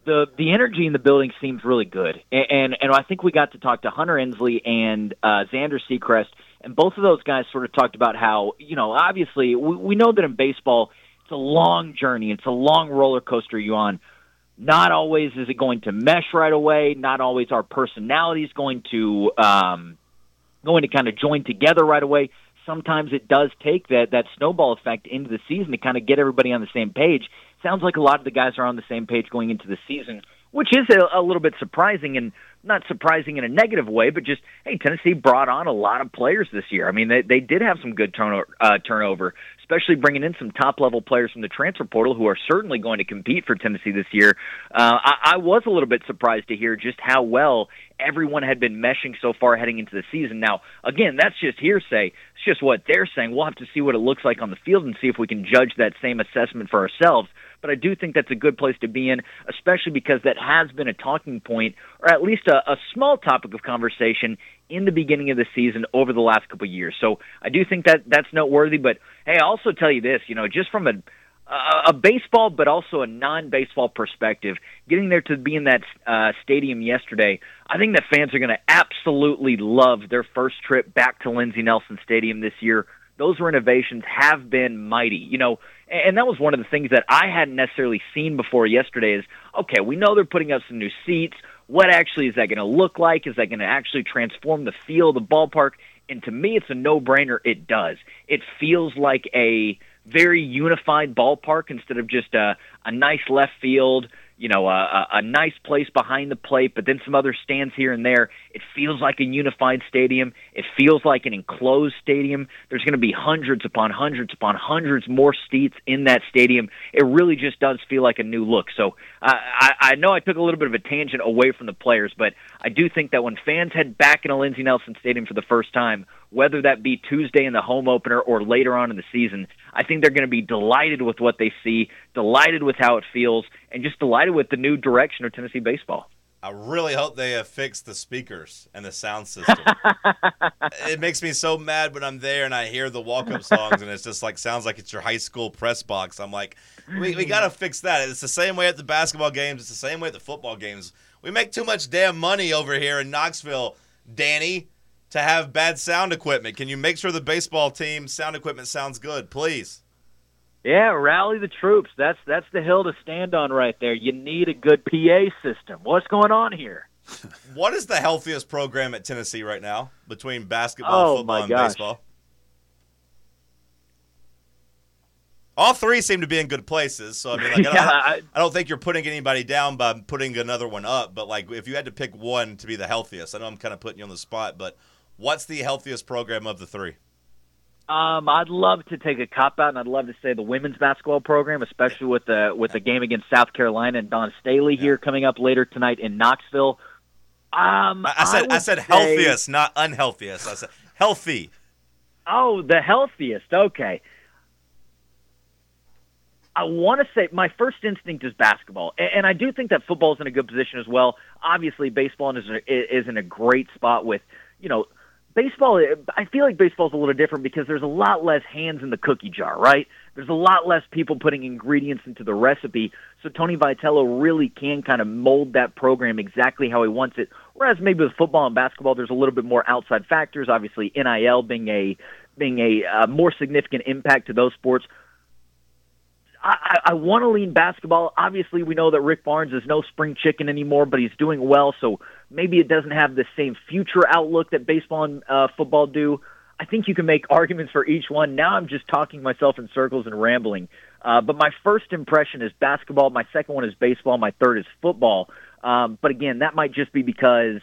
The the energy in the building seems really good, and and, and I think we got to talk to Hunter Ensley and uh, Xander Sechrest and both of those guys sort of talked about how, you know, obviously we, we know that in baseball, it's a long journey, it's a long roller coaster you're on. Not always is it going to mesh right away. Not always our personalities going to um, going to kind of join together right away. Sometimes it does take that that snowball effect into the season to kind of get everybody on the same page. Sounds like a lot of the guys are on the same page going into the season, which is a, a little bit surprising. And not surprising in a negative way, but just hey, Tennessee brought on a lot of players this year. I mean, they they did have some good turnover, uh, turnover, especially bringing in some top level players from the transfer portal who are certainly going to compete for Tennessee this year. Uh, I, I was a little bit surprised to hear just how well everyone had been meshing so far heading into the season. Now, again, that's just hearsay. It's just what they're saying. We'll have to see what it looks like on the field and see if we can judge that same assessment for ourselves but I do think that's a good place to be in, especially because that has been a talking point, or at least a, a small topic of conversation in the beginning of the season over the last couple of years. So I do think that that's noteworthy. But hey, I also tell you this, you know, just from a a baseball, but also a non-baseball perspective. Getting there to be in that uh, stadium yesterday, I think that fans are going to absolutely love their first trip back to Lindsey Nelson Stadium this year. Those renovations have been mighty. You know, and that was one of the things that I hadn't necessarily seen before yesterday is okay, we know they're putting up some new seats. What actually is that going to look like? Is that going to actually transform the feel of the ballpark? And to me, it's a no brainer. It does. It feels like a very unified ballpark instead of just a, a nice left field you know, a, a nice place behind the plate, but then some other stands here and there. It feels like a unified stadium. It feels like an enclosed stadium. There's going to be hundreds upon hundreds upon hundreds more seats in that stadium. It really just does feel like a new look. So uh, I, I know I took a little bit of a tangent away from the players, but I do think that when fans head back into Lindsey Nelson Stadium for the first time, whether that be Tuesday in the home opener or later on in the season. I think they're going to be delighted with what they see, delighted with how it feels, and just delighted with the new direction of Tennessee baseball. I really hope they have fixed the speakers and the sound system. it makes me so mad when I'm there and I hear the walk up songs and it's just like sounds like it's your high school press box. I'm like, we, we got to fix that. It's the same way at the basketball games, it's the same way at the football games. We make too much damn money over here in Knoxville, Danny to have bad sound equipment. Can you make sure the baseball team sound equipment sounds good, please? Yeah, rally the troops. That's that's the hill to stand on right there. You need a good PA system. What's going on here? what is the healthiest program at Tennessee right now between basketball, oh, football, and gosh. baseball? All three seem to be in good places. So I mean, like, I, don't, I- I don't think you're putting anybody down by putting another one up. But like, if you had to pick one to be the healthiest, I know I'm kind of putting you on the spot, but what's the healthiest program of the three? Um, I'd love to take a cop out, and I'd love to say the women's basketball program, especially with the with the game against South Carolina and Dawn Staley here coming up later tonight in Knoxville. Um, I, I said I, would said say- healthiest, not unhealthiest. I said healthy. Oh, the healthiest. Okay. I want to say my first instinct is basketball, and I do think that football is in a good position as well. Obviously, baseball is is in a great spot with you know baseball. I feel like baseball is a little different because there's a lot less hands in the cookie jar, right? There's a lot less people putting ingredients into the recipe, so Tony Vitello really can kind of mold that program exactly how he wants it. Whereas maybe with football and basketball, there's a little bit more outside factors. Obviously, NIL being a being a uh, more significant impact to those sports. I, I, want to lean basketball. Obviously, we know that Rick Barnes is no spring chicken anymore, but he's doing well, so maybe it doesn't have the same future outlook that baseball and uh, football do. I think you can make arguments for each one. Now I'm just talking myself in circles and rambling. Uh, but my first impression is basketball. My second one is baseball. My third is football. Um, but again, that might just be because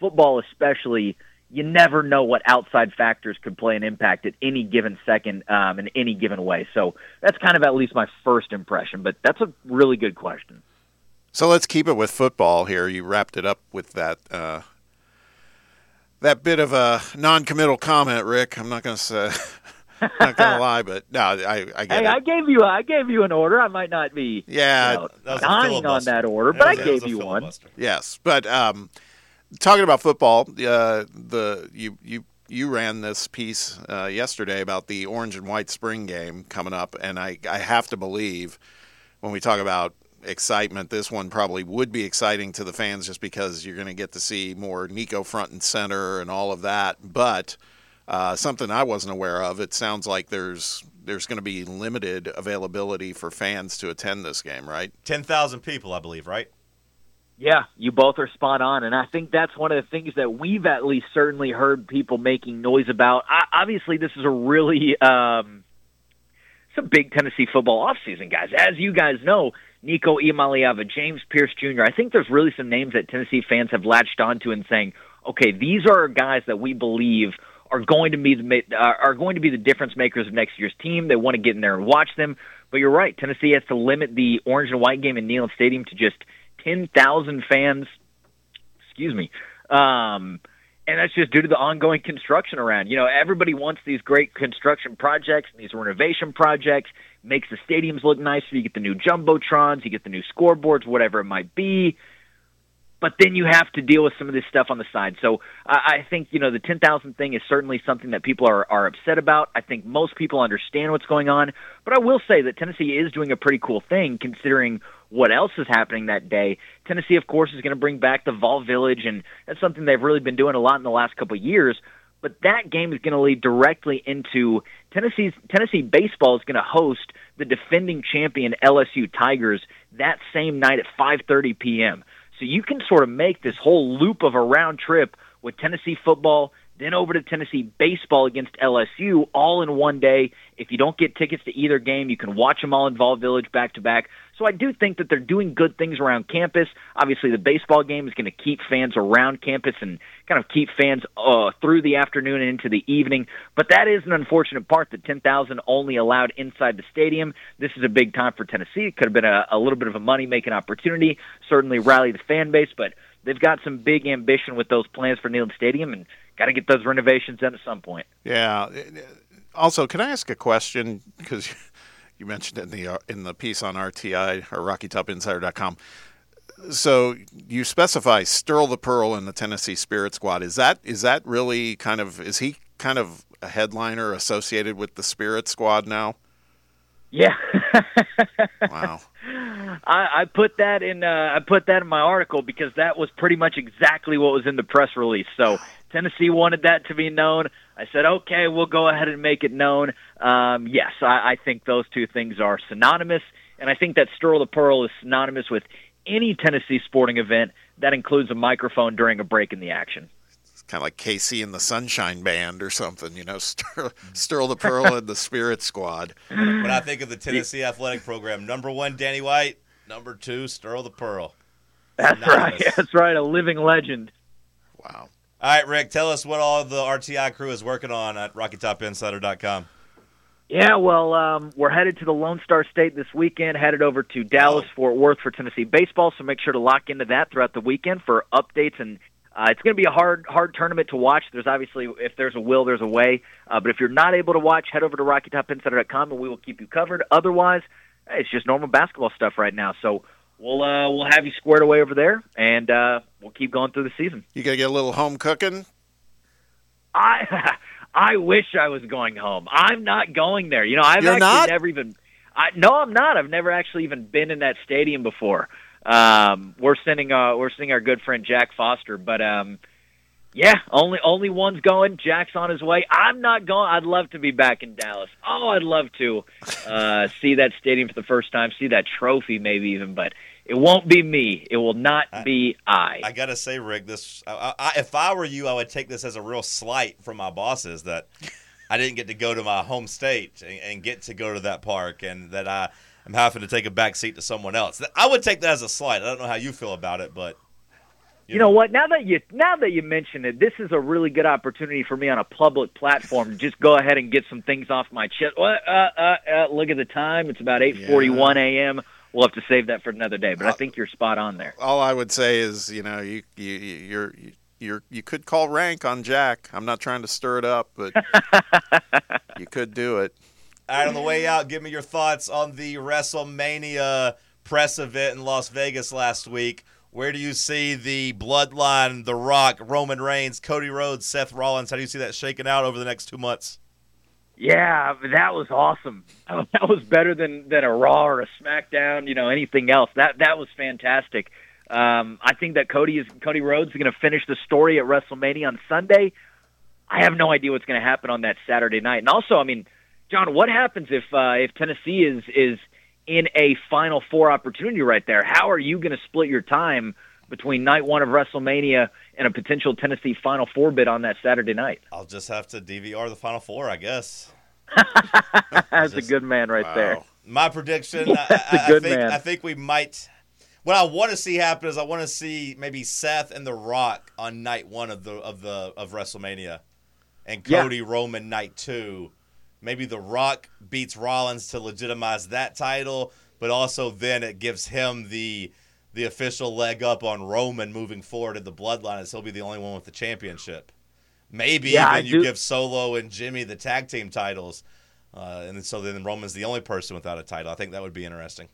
football, especially, you never know what outside factors could play an impact at any given second um, in any given way. So that's kind of at least my first impression. But that's a really good question. So let's keep it with football here. You wrapped it up with that uh, that bit of a non-committal comment, Rick. I'm not going to say, not going to lie, but no, I, I get Hey, it. I gave you I gave you an order. I might not be yeah, you know, That was a dying on that order, but I was- that was gave you one. yes, but um, talking about football, uh, the you you you ran this piece uh, yesterday about the orange and white spring game coming up, and I I have to believe when we talk about excitement, this one probably would be exciting to the fans just because you're going to get to see more Nico front and center and all of that. But uh, something I wasn't aware of, it sounds like there's there's going to be limited availability for fans to attend this game, right? Ten thousand people, I believe, right? Yeah, you both are spot on, and I think that's one of the things that we've at least certainly heard people making noise about. I, obviously, this is a really um, it's a big Tennessee football offseason, guys. As you guys know, Nico Iamaleava, James Pierce Jr. I think there's really some names that Tennessee fans have latched onto and saying, okay, these are guys that we believe are going to be the uh, are going to be the difference makers of next year's team. They want to get in there and watch them. But you're right, Tennessee has to limit the orange and white game in Neyland Stadium to just 10,000 fans. Excuse me. Um, and that's just due to the ongoing construction around. You know, everybody wants these great construction projects and these renovation projects. Makes the stadiums look nicer. You get the new jumbotrons, you get the new scoreboards, whatever it might be. But then you have to deal with some of this stuff on the side. So I, I think you know the ten thousand thing is certainly something that people are are upset about. I think most people understand what's going on. But I will say that Tennessee is doing a pretty cool thing considering what else is happening that day. Tennessee, of course, is going to bring back the Vol Village, and that's something they've really been doing a lot in the last couple of years. But that game is going to lead directly into Tennessee's Tennessee baseball is going to host the defending champion LSU Tigers that same night at 5:30 p.m. So you can sort of make this whole loop of a round trip with Tennessee football, then over to Tennessee baseball against LSU all in one day. If you don't get tickets to either game, you can watch them all in Vol Village back to back. So I do think that they're doing good things around campus. Obviously, the baseball game is going to keep fans around campus and kind of keep fans uh, through the afternoon and into the evening. But that is an unfortunate part that 10,000 only allowed inside the stadium. This is a big time for Tennessee. It could have been a, a little bit of a money making opportunity, certainly rally the fan base, but they've got some big ambition with those plans for Neyland Stadium and got to get those renovations done at some point. Yeah. Also, can I ask a question? Because you mentioned it in the uh, in the piece on RTI or RockyTopInsider.com. So you specify Sterl the Pearl in the Tennessee Spirit Squad. Is that is that really kind of is he kind of a headliner associated with the Spirit Squad now? Yeah. Wow. I, I put that in. Uh, I put that in my article because that was pretty much exactly what was in the press release. So Tennessee wanted that to be known. I said, okay, we'll go ahead and make it known. Um, yes, I, I think those two things are synonymous, and I think that Sterl the Pearl is synonymous with any Tennessee sporting event that includes a microphone during a break in the action. Kind of like KC and the Sunshine Band or something, you know, Sterl, Sterl the Pearl and the Spirit Squad. When I think of the Tennessee athletic program, number one, Danny White. Number two, Sterl the Pearl. That's Synonymous. right. That's right. A living legend. Wow. All right, Rick, tell us what all the RTI crew is working on at RockyTopInsider.com. Yeah, well, um, we're headed to the Lone Star State this weekend, headed over to Dallas, Oh. Fort Worth for Tennessee baseball. So make sure to lock into that throughout the weekend for updates. And uh, it's going to be a hard, hard tournament to watch. There's obviously, if there's a will, there's a way. Uh, but if you're not able to watch, head over to RockyTopInsider.com and we will keep you covered. Otherwise, it's just normal basketball stuff right now. So we'll uh, we'll have you squared away over there, and uh, we'll keep going through the season. You gonna get a little home cooking? I I wish I was going home. I'm not going there. You know, I've You're actually not? never even. I, no, I'm not. I've never actually even been in that stadium before. Um, we're sending uh, we're sending our good friend Jack Foster, but um, yeah, only only one's going. Jack's on his way. I'm not going. I'd love to be back in Dallas. Oh, I'd love to uh, see that stadium for the first time, see that trophy, maybe even. But it won't be me. It will not I- be I. I gotta say, Rick, this I, I, if I were you, I would take this as a real slight from my bosses that I didn't get to go to my home state and, and get to go to that park, and that I am having to take a back seat to someone else. I would take that as a slight. I don't know how you feel about it, but You know what? Now that you now that you mention it, this is a really good opportunity for me on a public platform to just go ahead and get some things off my chest. What? Uh, uh, uh, look at the time; it's about eight forty-one a.m. We'll have to save that for another day. But I think you're spot on there. All I would say is, you know, you you you're you're you could call rank on Jack. I'm not trying to stir it up, but you could do it. All right, on the way out, give me your thoughts on the WrestleMania press event in Las Vegas last week. Where do you see the bloodline, The Rock, Roman Reigns, Cody Rhodes, Seth Rollins? How do you see that shaking out over the next two months? Yeah, that was awesome. That was better than than a Raw or a SmackDown. You know, anything else. That that was fantastic. Um, I think that Cody is Cody Rhodes is going to finish the story at WrestleMania on Sunday. I have no idea what's going to happen on that Saturday night. And also, I mean, John, what happens if uh, if Tennessee is is in a Final Four opportunity right there? How are you going to split your time between night one of WrestleMania and a potential Tennessee Final Four bid on that Saturday night? I'll just have to DVR the Final Four, I guess. That's a good man right there. My prediction, I, I- I think, man. I think we might. What I want to see happen is I want to see maybe Seth and The Rock on night one of the of the of WrestleMania, and Yeah. Cody Roman night two. Maybe The Rock beats Rollins to legitimize that title, but also then it gives him the the official leg up on Roman moving forward in the bloodline, as he'll be the only one with the championship. Maybe Yeah, even you do- give Solo and Jimmy the tag team titles. Uh, and so then Roman's the only person without a title. I think that would be interesting.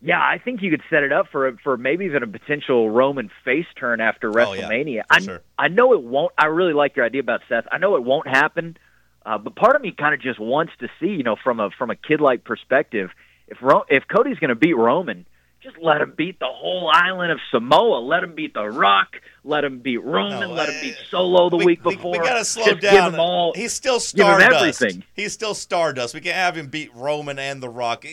Yeah, I think you could set it up for for maybe even a potential Roman face turn after Oh, yeah, WrestleMania. I sure. I know it won't. I really like your idea about Seth. I know it won't happen, uh, but part of me kind of just wants to see, you know, from a from a kid like perspective, if Ro- if Cody's going to beat Roman, just let him beat the whole island of Samoa. Let him beat The Rock. Let him beat Roman. No, let him beat Solo the we, week before. We, gotta slow Just down. All. He's still give him Stardust. everything. He's still Stardust. We can't have him beat Roman and The Rock.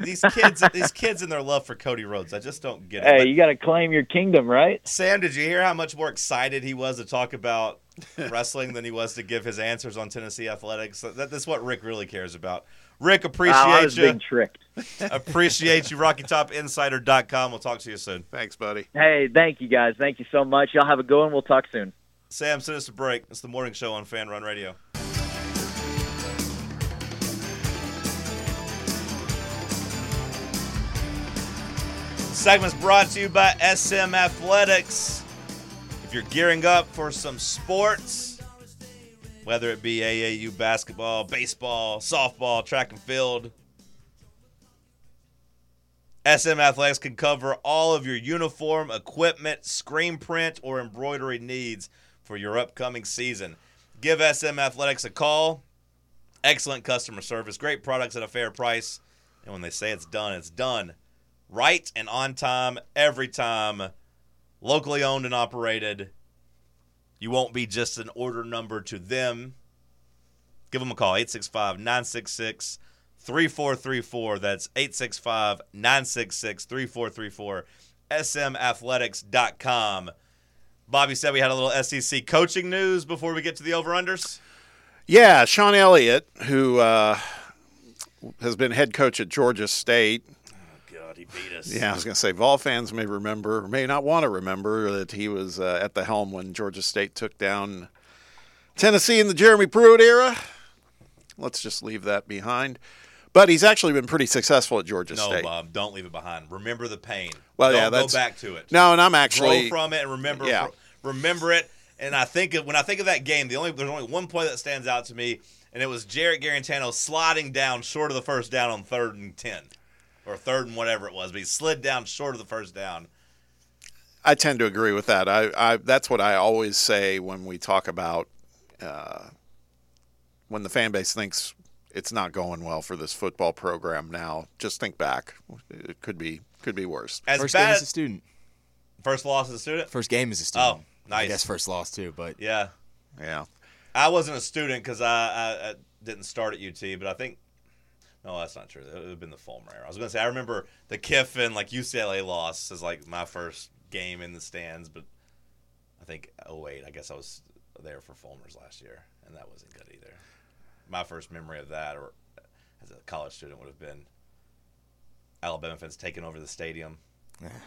These kids, these kids, and their love for Cody Rhodes. I just don't get it. Hey, But you got to claim your kingdom, right? Sam, did you hear how much more excited he was to talk about wrestling than he was to give his answers on Tennessee athletics? That, that's what Rick really cares about. Rick, appreciate Oh, I was you. being tricked. appreciate you. RockyTopInsider.com. We'll talk to you soon. Thanks, buddy. Hey, thank you guys. Thank you so much. Y'all have a good one. We'll talk soon. Sam, send us a break. It's the morning show on Fan Run Radio. Segment's brought to you by SM Athletics. If you're gearing up for some sports, whether it be AAU basketball, baseball, softball, track and field, SM Athletics can cover all of your uniform, equipment, screen print, or embroidery needs for your upcoming season. Give SM Athletics a call. Excellent customer service, great products at a fair price. And when they say it's done, it's done. Right and on time, every time. Locally owned and operated. You won't be just an order number to them. Give them a call, 865 966 3434. That's 865 966 3434. SMathletics.com. Bobby said we had a little SEC coaching news before we get to the over unders. Yeah, Shawn Elliott, who uh, has been head coach at Georgia State. Beat us. Yeah, I was going to say, Vol fans may remember, may not want to remember, that he was uh, at the helm when Georgia State took down Tennessee in the Jeremy Pruitt era. Let's just leave that behind. But he's actually been pretty successful at Georgia No, State. No, Bob, don't leave it behind. Remember the pain. Well, don't yeah, go back to it. No, and I'm actually grow from it and remember Yeah. remember it. And I think of, when I think of that game, the only there's only one play that stands out to me, and it was Jarrett Guarantano sliding down short of the first down on third and ten, or third and whatever it was. But he slid down short of the first down. I tend to agree with that. I, I that's what I always say when we talk about uh, when the fan base thinks it's not going well for this football program now. Just think back; it could be could be worse. As First game as a student. first loss as a student. First game as a student. Oh, nice. I guess first loss too, but Yeah, Yeah, I wasn't a student because I, I, I didn't start at UT, but I think no, that's not true. It would have been the Fulmer era. I was going to say I remember the Kiffin like UCLA loss as like my first game in the stands, but I think 08, I guess I was there for Fulmer's last year, and that wasn't good either. My first memory of that, or as a college student, would have been Alabama fans taking over the stadium.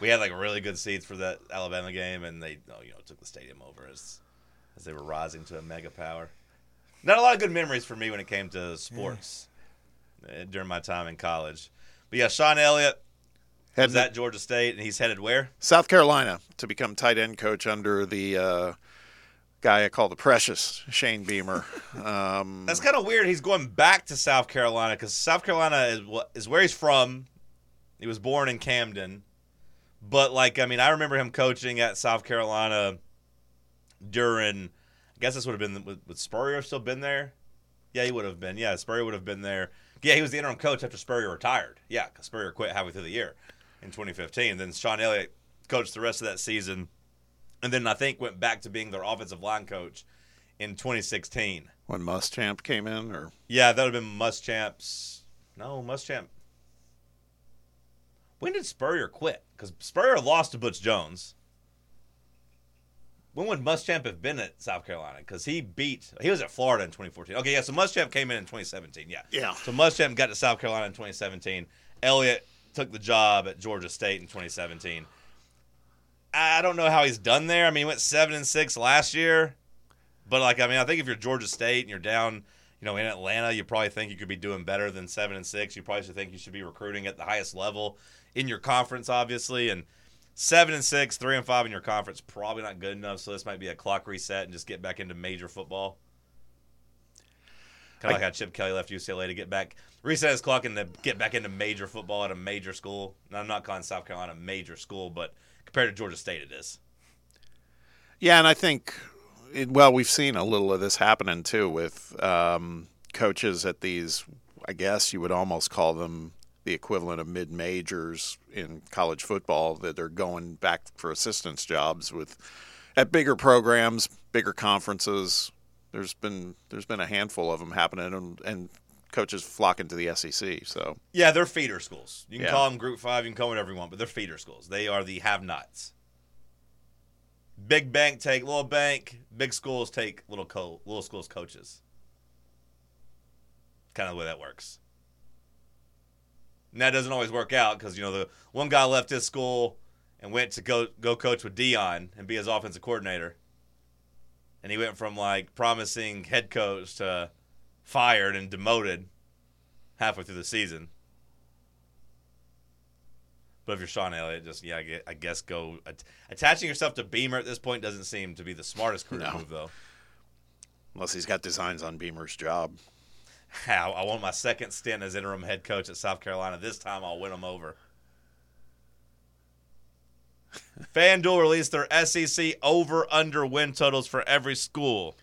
We had like really good seats for that Alabama game, and they oh, you know took the stadium over as as they were rising to a mega power. Not a lot of good memories for me when it came to sports uh, during my time in college. But yeah, Shawn Elliott was Heading at Georgia State, and he's headed where? South Carolina to become tight end coach under the uh, guy I call the precious Shane Beamer. Um, That's kind of weird. He's going back to South Carolina because South Carolina is is where he's from. He was born in Camden, but like I mean, I remember him coaching at South Carolina during. I guess this would have been would, would Spurrier still been there? Yeah, he would have been. Yeah, Spurrier would have been there. Yeah, he was the interim coach after Spurrier retired. Yeah, because Spurrier quit halfway through the year in 2015. Then Shawn Elliott coached the rest of that season, and then I think went back to being their offensive line coach in 2016. when Muschamp came in, or Yeah, that would have been Muschamp's. No, Muschamp. When did Spurrier quit? Because Spurrier lost to Butch Jones. When would Muschamp have been at South Carolina? Because he beat. He was at Florida in 2014. Okay, yeah. So Muschamp came in in 2017. Yeah. Yeah. So Muschamp got to South Carolina in 2017. Elliott took the job at Georgia State in 2017. I don't know how he's done there. I mean, he went seven and six last year. But like, I mean, I think if you're Georgia State and you're down, you know, in Atlanta, you probably think you could be doing better than seven and six. You probably should think you should be recruiting at the highest level in your conference, obviously. And seven and six, three and five in your conference, probably not good enough. So this might be a clock reset and just get back into major football. Kind of like how Chip Kelly left UCLA to get back, reset his clock and to get back into major football at a major school. Now, I'm not calling South Carolina a major school, but compared to Georgia State, it is. Yeah, and I think, it, well, we've seen a little of this happening too with um, coaches at these. I guess you would almost call them the equivalent of mid majors in college football that are going back for assistance jobs with at bigger programs, bigger conferences. There's been there's been a handful of them happening, and, and coaches flocking to the SEC. So Yeah, they're feeder schools. You can Yeah. call them Group Five, you can call them whatever you want, but they're feeder schools. They are the have-nots. Big bank take little bank. Big schools take little co- little schools coaches. Kind of the way that works. And that doesn't always work out because you know the one guy left his school and went to go go coach with Deion and be his offensive coordinator, and he went from like promising head coach to fired and demoted halfway through the season. But if you're Shawn Elliott, just yeah, I gue- I guess go at- attaching yourself to Beamer at this point doesn't seem to be the smartest career No. move though. unless he's got designs on Beamer's job, How I want my second stint as interim head coach at South Carolina. This time I'll win them over. FanDuel released their SEC over under win totals for every school.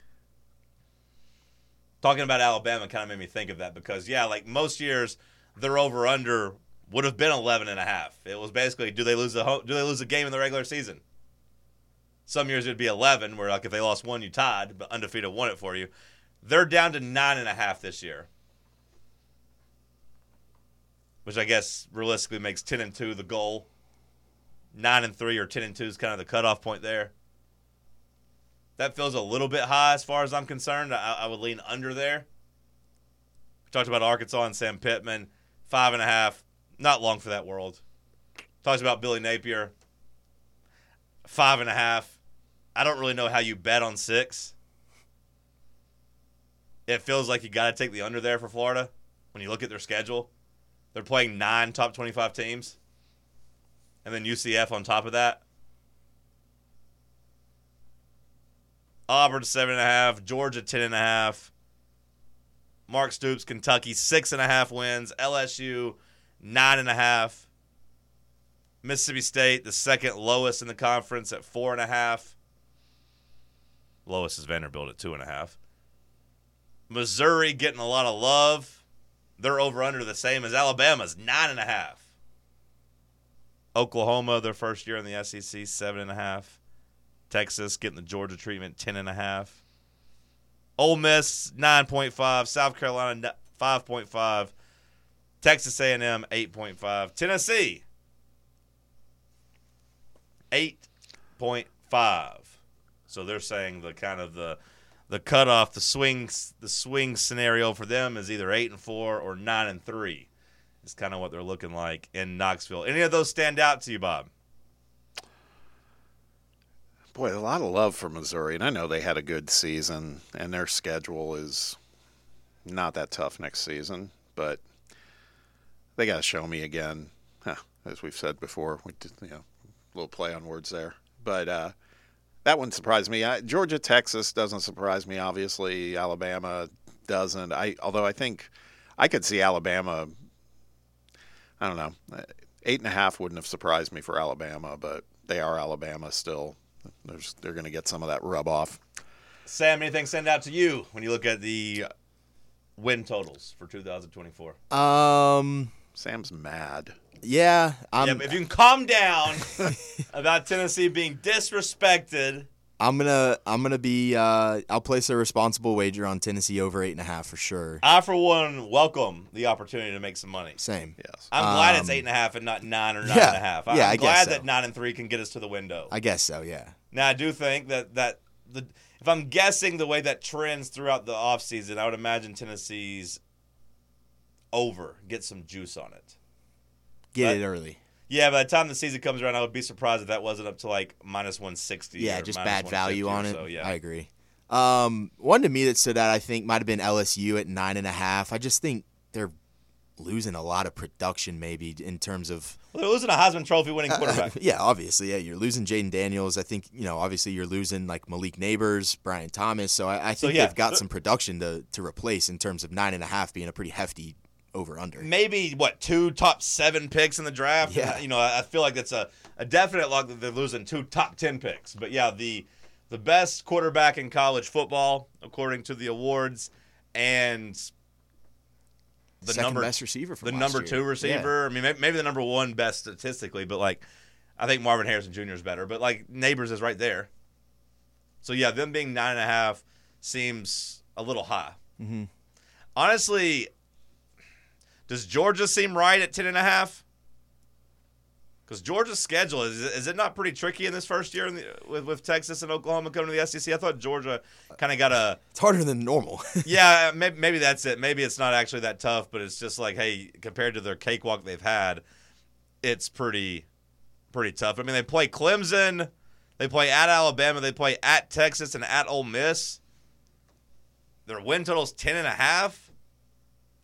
Talking about Alabama kind of made me think of that because yeah, like most years their over under would have been 11 and a half. It was basically do they lose ho- do they lose a game in the regular season? Some years it'd be 11 where like if they lost one you tied, but undefeated won it for you. They're down to nine and a half this year, which I guess realistically makes ten and two the goal. Nine and three or ten and two is kind of the cutoff point there. That feels a little bit high as far as I'm concerned. I, I would lean under there. We talked about Arkansas and Sam Pittman. Five and a half. Not long for that world. Talked about Billy Napier. Five and a half. I don't really know how you bet on six. It feels like you got to take the under there for Florida when you look at their schedule. They're playing nine top 25 teams, and then UCF on top of that. Auburn seven and a half, Georgia ten and a half. Mark Stoops, Kentucky six and a half wins, LSU nine and a half. Mississippi State, the second lowest in the conference at four and a half. Lowest is Vanderbilt at two and a half. Missouri getting a lot of love. They're over under the same as Alabama's nine and a half. Oklahoma, their first year in the SEC, seven and a half. Texas getting the Georgia treatment, ten and a half. Ole Miss nine point five. South Carolina five point five. Texas A&M eight point five. Tennessee eight point five. So they're saying the kind of the the cutoff, the swings, the swing scenario for them is either eight and four or nine and three. Is kind of what they're looking like in Knoxville. Any of those stand out to you, Bob? Boy, a lot of love for Missouri, and I know they had a good season, and their schedule is not that tough next season, but they got to show me again. Huh, as we've said before, we did, you know, a little play on words there, but uh, that one surprised me. I, Georgia, Texas doesn't surprise me. Obviously, Alabama doesn't. I although I think I could see Alabama. I don't know, eight and a half wouldn't have surprised me for Alabama, but they are Alabama still. There's, they're going to get some of that rub off. Sam, anything send out to you when you look at the win totals for 2024? Um, Sam's mad. Yeah, I'm. yeah, but if you can calm down about Tennessee being disrespected, I'm gonna. I'm gonna be. Uh, I'll place a responsible wager on Tennessee over eight and a half for sure. I for one welcome the opportunity to make some money. Same. Yes. I'm glad it's Um, eight and a half and not nine or nine yeah, and a half. I'm yeah, I guess glad so. that nine and three can get us to the window. I guess so. Yeah. Now I do think that that the if I'm guessing the way that trends throughout the offseason, I would imagine Tennessee's over get some juice on it. Get But- it early. Yeah, by the time the season comes around, I would be surprised if that wasn't up to like minus one sixty. Yeah, or just bad value on it. So yeah, I agree. Um, one to me that stood out, I think, might have been LSU at nine and a half. I just think they're losing a lot of production, maybe in terms of well, they're losing a Heisman Trophy winning quarterback. yeah, obviously, yeah, you're losing Jayden Daniels. I think you know, obviously, you're losing like Malik Nabers, Brian Thomas. So I, I So, think yeah, they've got some production to to replace in terms of nine and a half being a pretty hefty over under. Maybe what two top seven picks in the draft. Yeah. you know, I feel like that's a, a definite lock that they're losing two top ten picks. But yeah, the the best quarterback in college football according to the awards, and the Second number best receiver the number year. two Yeah. receiver. I mean, maybe the number one best statistically, but like, I think Marvin Harrison Jr. is better. But like, Nabers is right there. So yeah, them being nine and a half seems a little high. Mhm. Honestly, does Georgia seem right at ten and a half? Because Georgia's schedule is is it not pretty tricky in this first year in the, with with Texas and Oklahoma coming to the SEC? I thought Georgia kind of got a It's harder than normal. yeah, maybe, maybe that's it. Maybe it's not actually that tough, but it's just like, hey, compared to their cakewalk they've had, it's pretty, pretty tough. I mean, they play Clemson, they play at Alabama, they play at Texas and at Ole Miss. Their win total's ten and a half.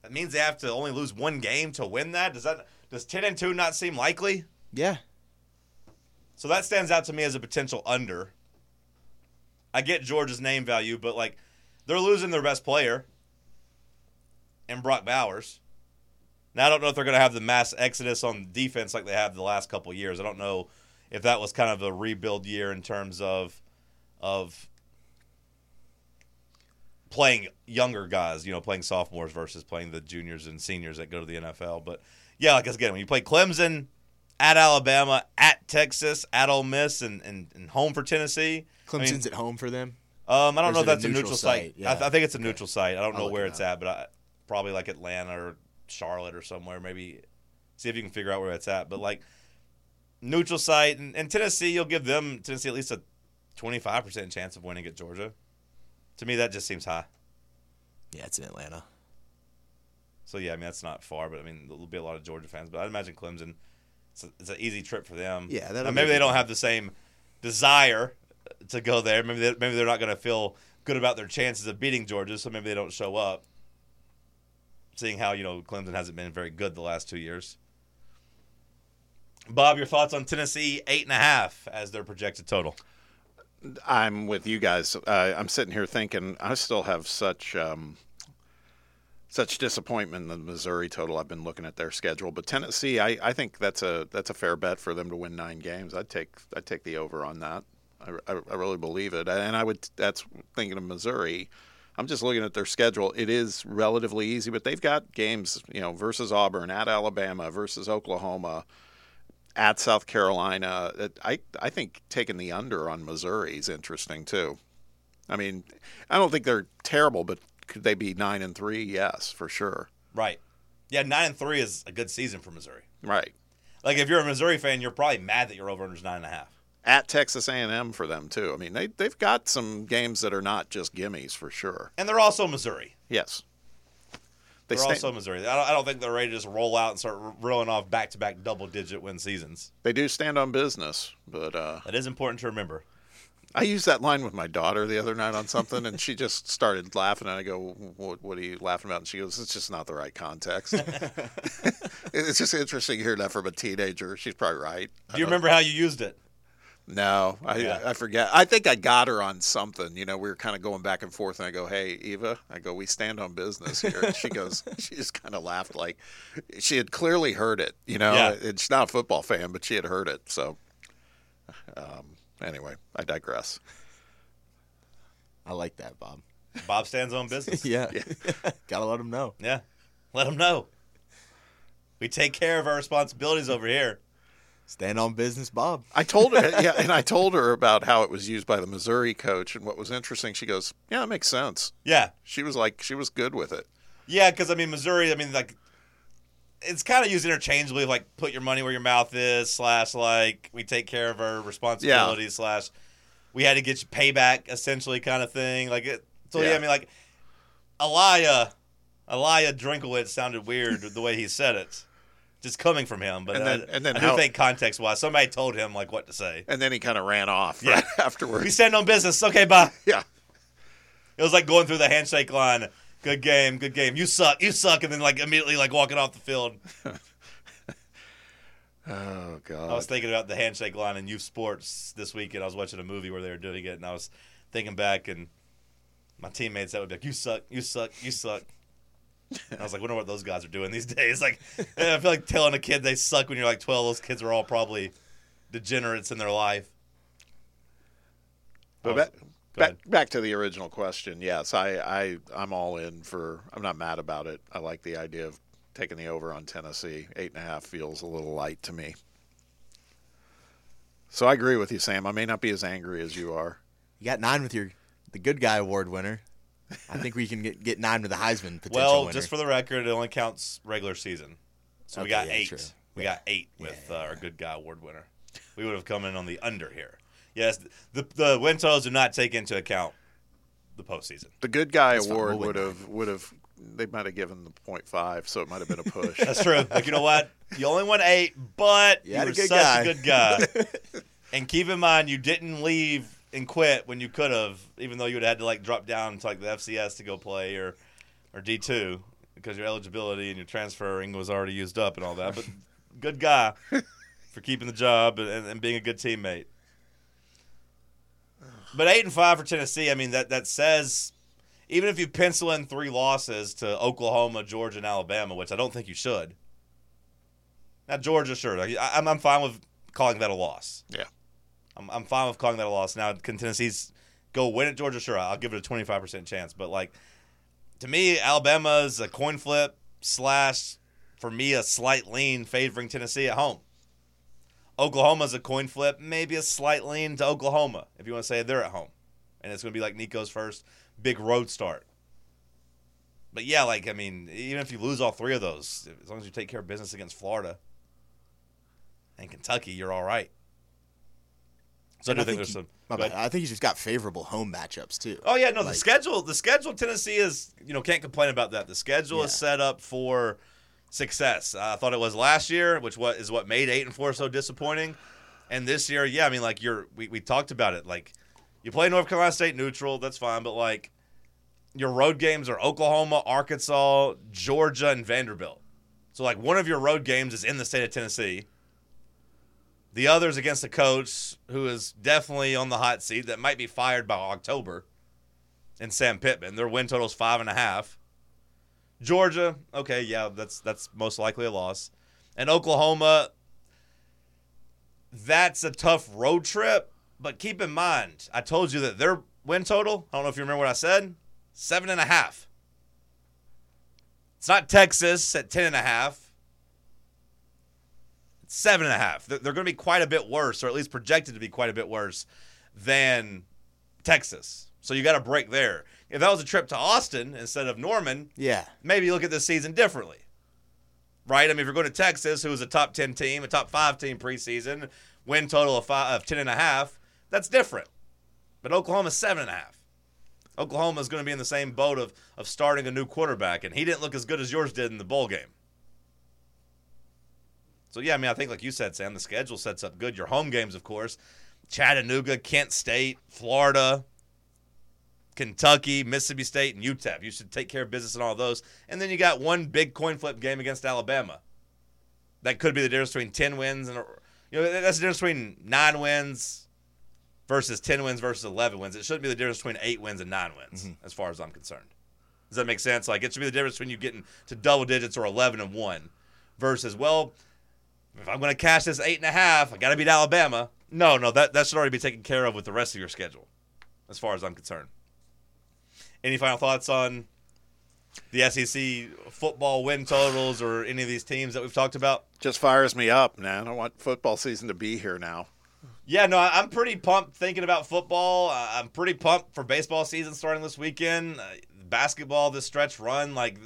That means they have to only lose one game to win that. Does that does ten and two not seem likely? yeah, So that stands out to me as a potential under. I get Georgia's name value, but like they're losing their best player and Brock Bowers. Now I don't know if they're going to have the mass exodus on defense like they have the last couple years. I don't know if that was kind of a rebuild year in terms of of playing younger guys, you know, playing sophomores versus playing the juniors and seniors that go to the NFL. But yeah, like again, when you play Clemson, at Alabama, at Texas, at Ole Miss, and, and, and home for Tennessee. Clemson's at home for them. Um, I don't know if that's a neutral neutral site. site? I, Yeah. th- I think it's a neutral site. I don't I'll know where it it's at, but I, probably like Atlanta or Charlotte or somewhere. Maybe see if you can figure out where it's at. But like neutral site and, and Tennessee, you'll give them Tennessee at least a twenty-five percent chance of winning at Georgia. To me, that just seems high. Yeah, it's in Atlanta. So yeah, I mean that's not far, but I mean there'll be a lot of Georgia fans. But I'd imagine Clemson, it's, a, it's an easy trip for them. Yeah, maybe they don't have the same desire to go there. Maybe they, maybe they're not going to feel good about their chances of beating Georgia, so maybe they don't show up. Seeing how you know Clemson hasn't been very good the last two years. Bob, your thoughts on Tennessee eight and a half as their projected total? I'm with you guys. Uh, I'm sitting here thinking I still have such um, such disappointment in the Missouri total. I've been looking at their schedule, but Tennessee, I, I think that's a that's a fair bet for them to win nine games. I'd take I'd take the over on that. I, I, I really believe it, and I would. That's thinking of Missouri. I'm just looking at their schedule. It is relatively easy, but they've got games, you know, versus Auburn, at Alabama, versus Oklahoma, at South Carolina. I I think taking the under on Missouri is interesting too. I mean, I don't think they're terrible, but could they be nine and three? Yes, for sure. Right. Yeah, nine and three is a good season for Missouri. Right. Like if you're a Missouri fan, you're probably mad that your over under's nine and a half. At Texas A&M for them too. I mean, they they've got some games that are not just gimmies for sure. And they're also Missouri. Yes. They are also Missouri. I don't, I don't think they're ready to just roll out and start rolling off back to back double digit win seasons. they do stand on business, but uh, That is important to remember. I used that line with my daughter the other night on something, and she just started laughing. And I go, "What, what are you laughing about?" And she goes, "It's just not the right context." it's just interesting hearing that from a teenager. She's probably right. Do you remember how you used it? No, I Yeah. I forget. I think I got her on something. You know, we were kind of going back and forth, and I go, "Hey, Eva," I go, "We stand on business here." And she goes, she just kind of laughed like she had clearly heard it. You know, Yeah. and she's not a football fan, but she had heard it. So, um, anyway, I digress. I like that, Bob. Bob stands on business. yeah. Gotta let him know. Yeah. Let him know. We take care of our responsibilities over here. Stand on business, Bob. I told her, yeah, and I told her about how it was used by the Missouri coach, and what was interesting. She goes, "Yeah, it makes sense." Yeah. She was like, she was good with it. Yeah, because I mean Missouri. I mean like, it's kind of used interchangeably. Like put your money where your mouth is. Slash like we take care of our responsibilities. Slash we had to get you payback. Essentially, kind of thing. Like it. So yeah, Yeah. I mean like, Elia, Elia Drinkwitz sounded weird the way he said it. Just coming from him, but And then- I, and then I do think context wise, somebody told him like what to say. And then he kind of ran off Yeah. right We afterwards. stand on business. Okay, bye. Yeah. It was like going through the handshake line. Good game, good game. You suck, you suck, and then like immediately like walking off the field. Oh god! I was thinking about the handshake line in youth sports this weekend. I was watching a movie where they were doing it, and I was thinking back, and my teammates that would be like, "You suck, you suck, you suck." And I was like, "Wonder what those guys are doing these days." Like, I feel like telling a kid they suck when you're like 12. Those kids are all probably degenerates in their life. But was- back, back, back to the original question. Yes, I, I, I'm all in for. I'm not mad about it. I like the idea of taking the over on Tennessee. Eight and a half feels a little light to me. So I agree with you, Sam. I may not be as angry as you are. You got nine with your the good guy award winner. I think we can get, get nine with the Heisman potential Well, winner. just for the record, it only counts regular season. So we got yeah, eight. true. We Yeah. got eight with Uh, our good guy award winner. We would have come in on the under here. Yes, the the win totals do not take into account the postseason. The good guy That's award would have would have. They might have given the point five, so it might have been a push. That's true. like you know what? You only won eight, but You you, had a were such guy. a good guy. and keep in mind, you didn't leave and quit when you could have, even though you would have had to like drop down to like the FCS to go play or or D two because your eligibility and your transferring was already used up and all that. But good guy for keeping the job and, and being a good teammate. But eight and five for Tennessee. I mean that that says even if you pencil in three losses to Oklahoma, Georgia, and Alabama, which I don't think you should. Now Georgia, sure, I, I'm I'm fine with calling that a loss. Yeah. I'm I'm fine with calling that a loss. Now can Tennessee's go win at Georgia? Sure, I'll give it a 25 percent chance. But like to me, Alabama's a coin flip slash for me a slight lean favoring Tennessee at home. Oklahoma's a coin flip, maybe a slight lean to Oklahoma if you want to say they're at home, and it's going to be like Nico's first big road start. But yeah, like I mean, even if you lose all three of those, as long as you take care of business against Florida and Kentucky, you're all right. So I do And think there's he- some. my go bad. ahead. I think he's just got favorable home matchups too. Oh yeah, no, the schedule the schedule Tennessee is you know can't complain about that. The schedule is set up for success. I thought it was last year, which what is what made eight and four so disappointing. And this year, yeah, I mean like you're we, we talked about it. Like you play North Carolina State neutral, that's fine, but like your road games are Oklahoma, Arkansas, Georgia, and Vanderbilt. So like one of your road games is in the state of Tennessee. The other's against a coach who is definitely on the hot seat that might be fired by October. And Sam Pittman, their win total's five and a half. Georgia, okay, yeah, that's that's most likely a loss. And Oklahoma, that's a tough road trip. But keep in mind, I told you that their win total. I don't know if you remember what I said. Seven and a half. It's not Texas at ten and a half. Seven and a half. They're, they're going to be quite a bit worse, or at least projected to be quite a bit worse than Texas. So you got to break there. If that was a trip to Austin instead of Norman, Yeah, maybe look at this season differently. Right? I mean, if you're going to Texas, who was a top 10 team, a top 5 team preseason, win total of, five, of 10 and a half, that's different. But Oklahoma's seven and a half. Oklahoma's going to be in the same boat of, of starting a new quarterback, and he didn't look as good as yours did in the bowl game. So, yeah, I mean, I think, like you said, Sam, the schedule sets up good. Your home games, of course Chattanooga, Kent State, Florida, Kentucky, Mississippi State, and UTEP. You should take care of business in all those. And then you got one big coin flip game against Alabama. That could be the difference between 10 wins and, you know, that's the difference between nine wins versus 10 wins versus 11 wins. It shouldn't be the difference between eight wins and nine wins, mm-hmm. as far as I'm concerned. Does that make sense? Like, it should be the difference between you getting to double digits or 11 and 1 versus, well, if I'm going to cash this eight and a half, I got to beat Alabama. No, no, that, that should already be taken care of with the rest of your schedule, as far as I'm concerned. Any final thoughts on the SEC football win totals or any of these teams that we've talked about? Just fires me up, man. I want football season to be here now. Yeah, no, I'm pretty pumped thinking about football. I'm pretty pumped for baseball season starting this weekend. Uh, basketball, this stretch run, like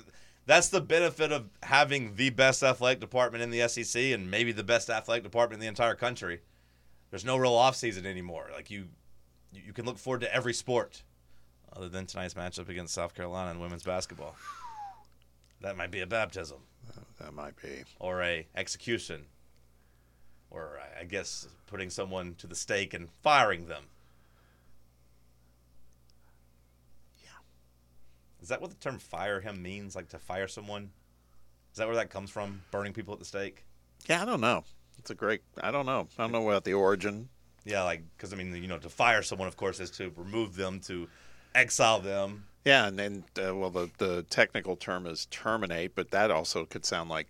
that's the benefit of having the best athletic department in the SEC and maybe the best athletic department in the entire country. There's no real off season anymore. Like you, you can look forward to every sport, other than tonight's matchup against South Carolina in women's basketball. That might be a baptism That might be. or a execution, or I- I guess putting someone to the stake and firing them. Is that what the term "fire him" means? Like to fire someone? Is that where that comes from? Burning people at the stake? Yeah, I don't know. It's a great. I don't know. I don't know about the origin. Yeah, like because I mean, you know, to fire someone, of course, is to remove them, to exile them. Yeah, and then uh, well, the the technical term is terminate, but that also could sound like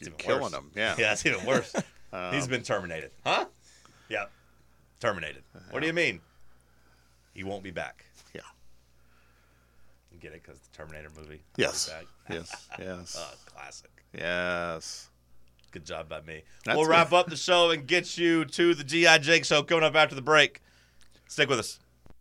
you're killing worse. them. Yeah. Yeah, that's even worse. Um, He's been terminated. Huh? Yeah. Terminated. What do you mean? He won't be back. Get it? Because the Terminator movie. Yes. Yes. Yes. Uh, classic. yes. Good job by me. That's we'll wrap up the show and get you to the G.I. Jake show coming up after the break. Stick with us.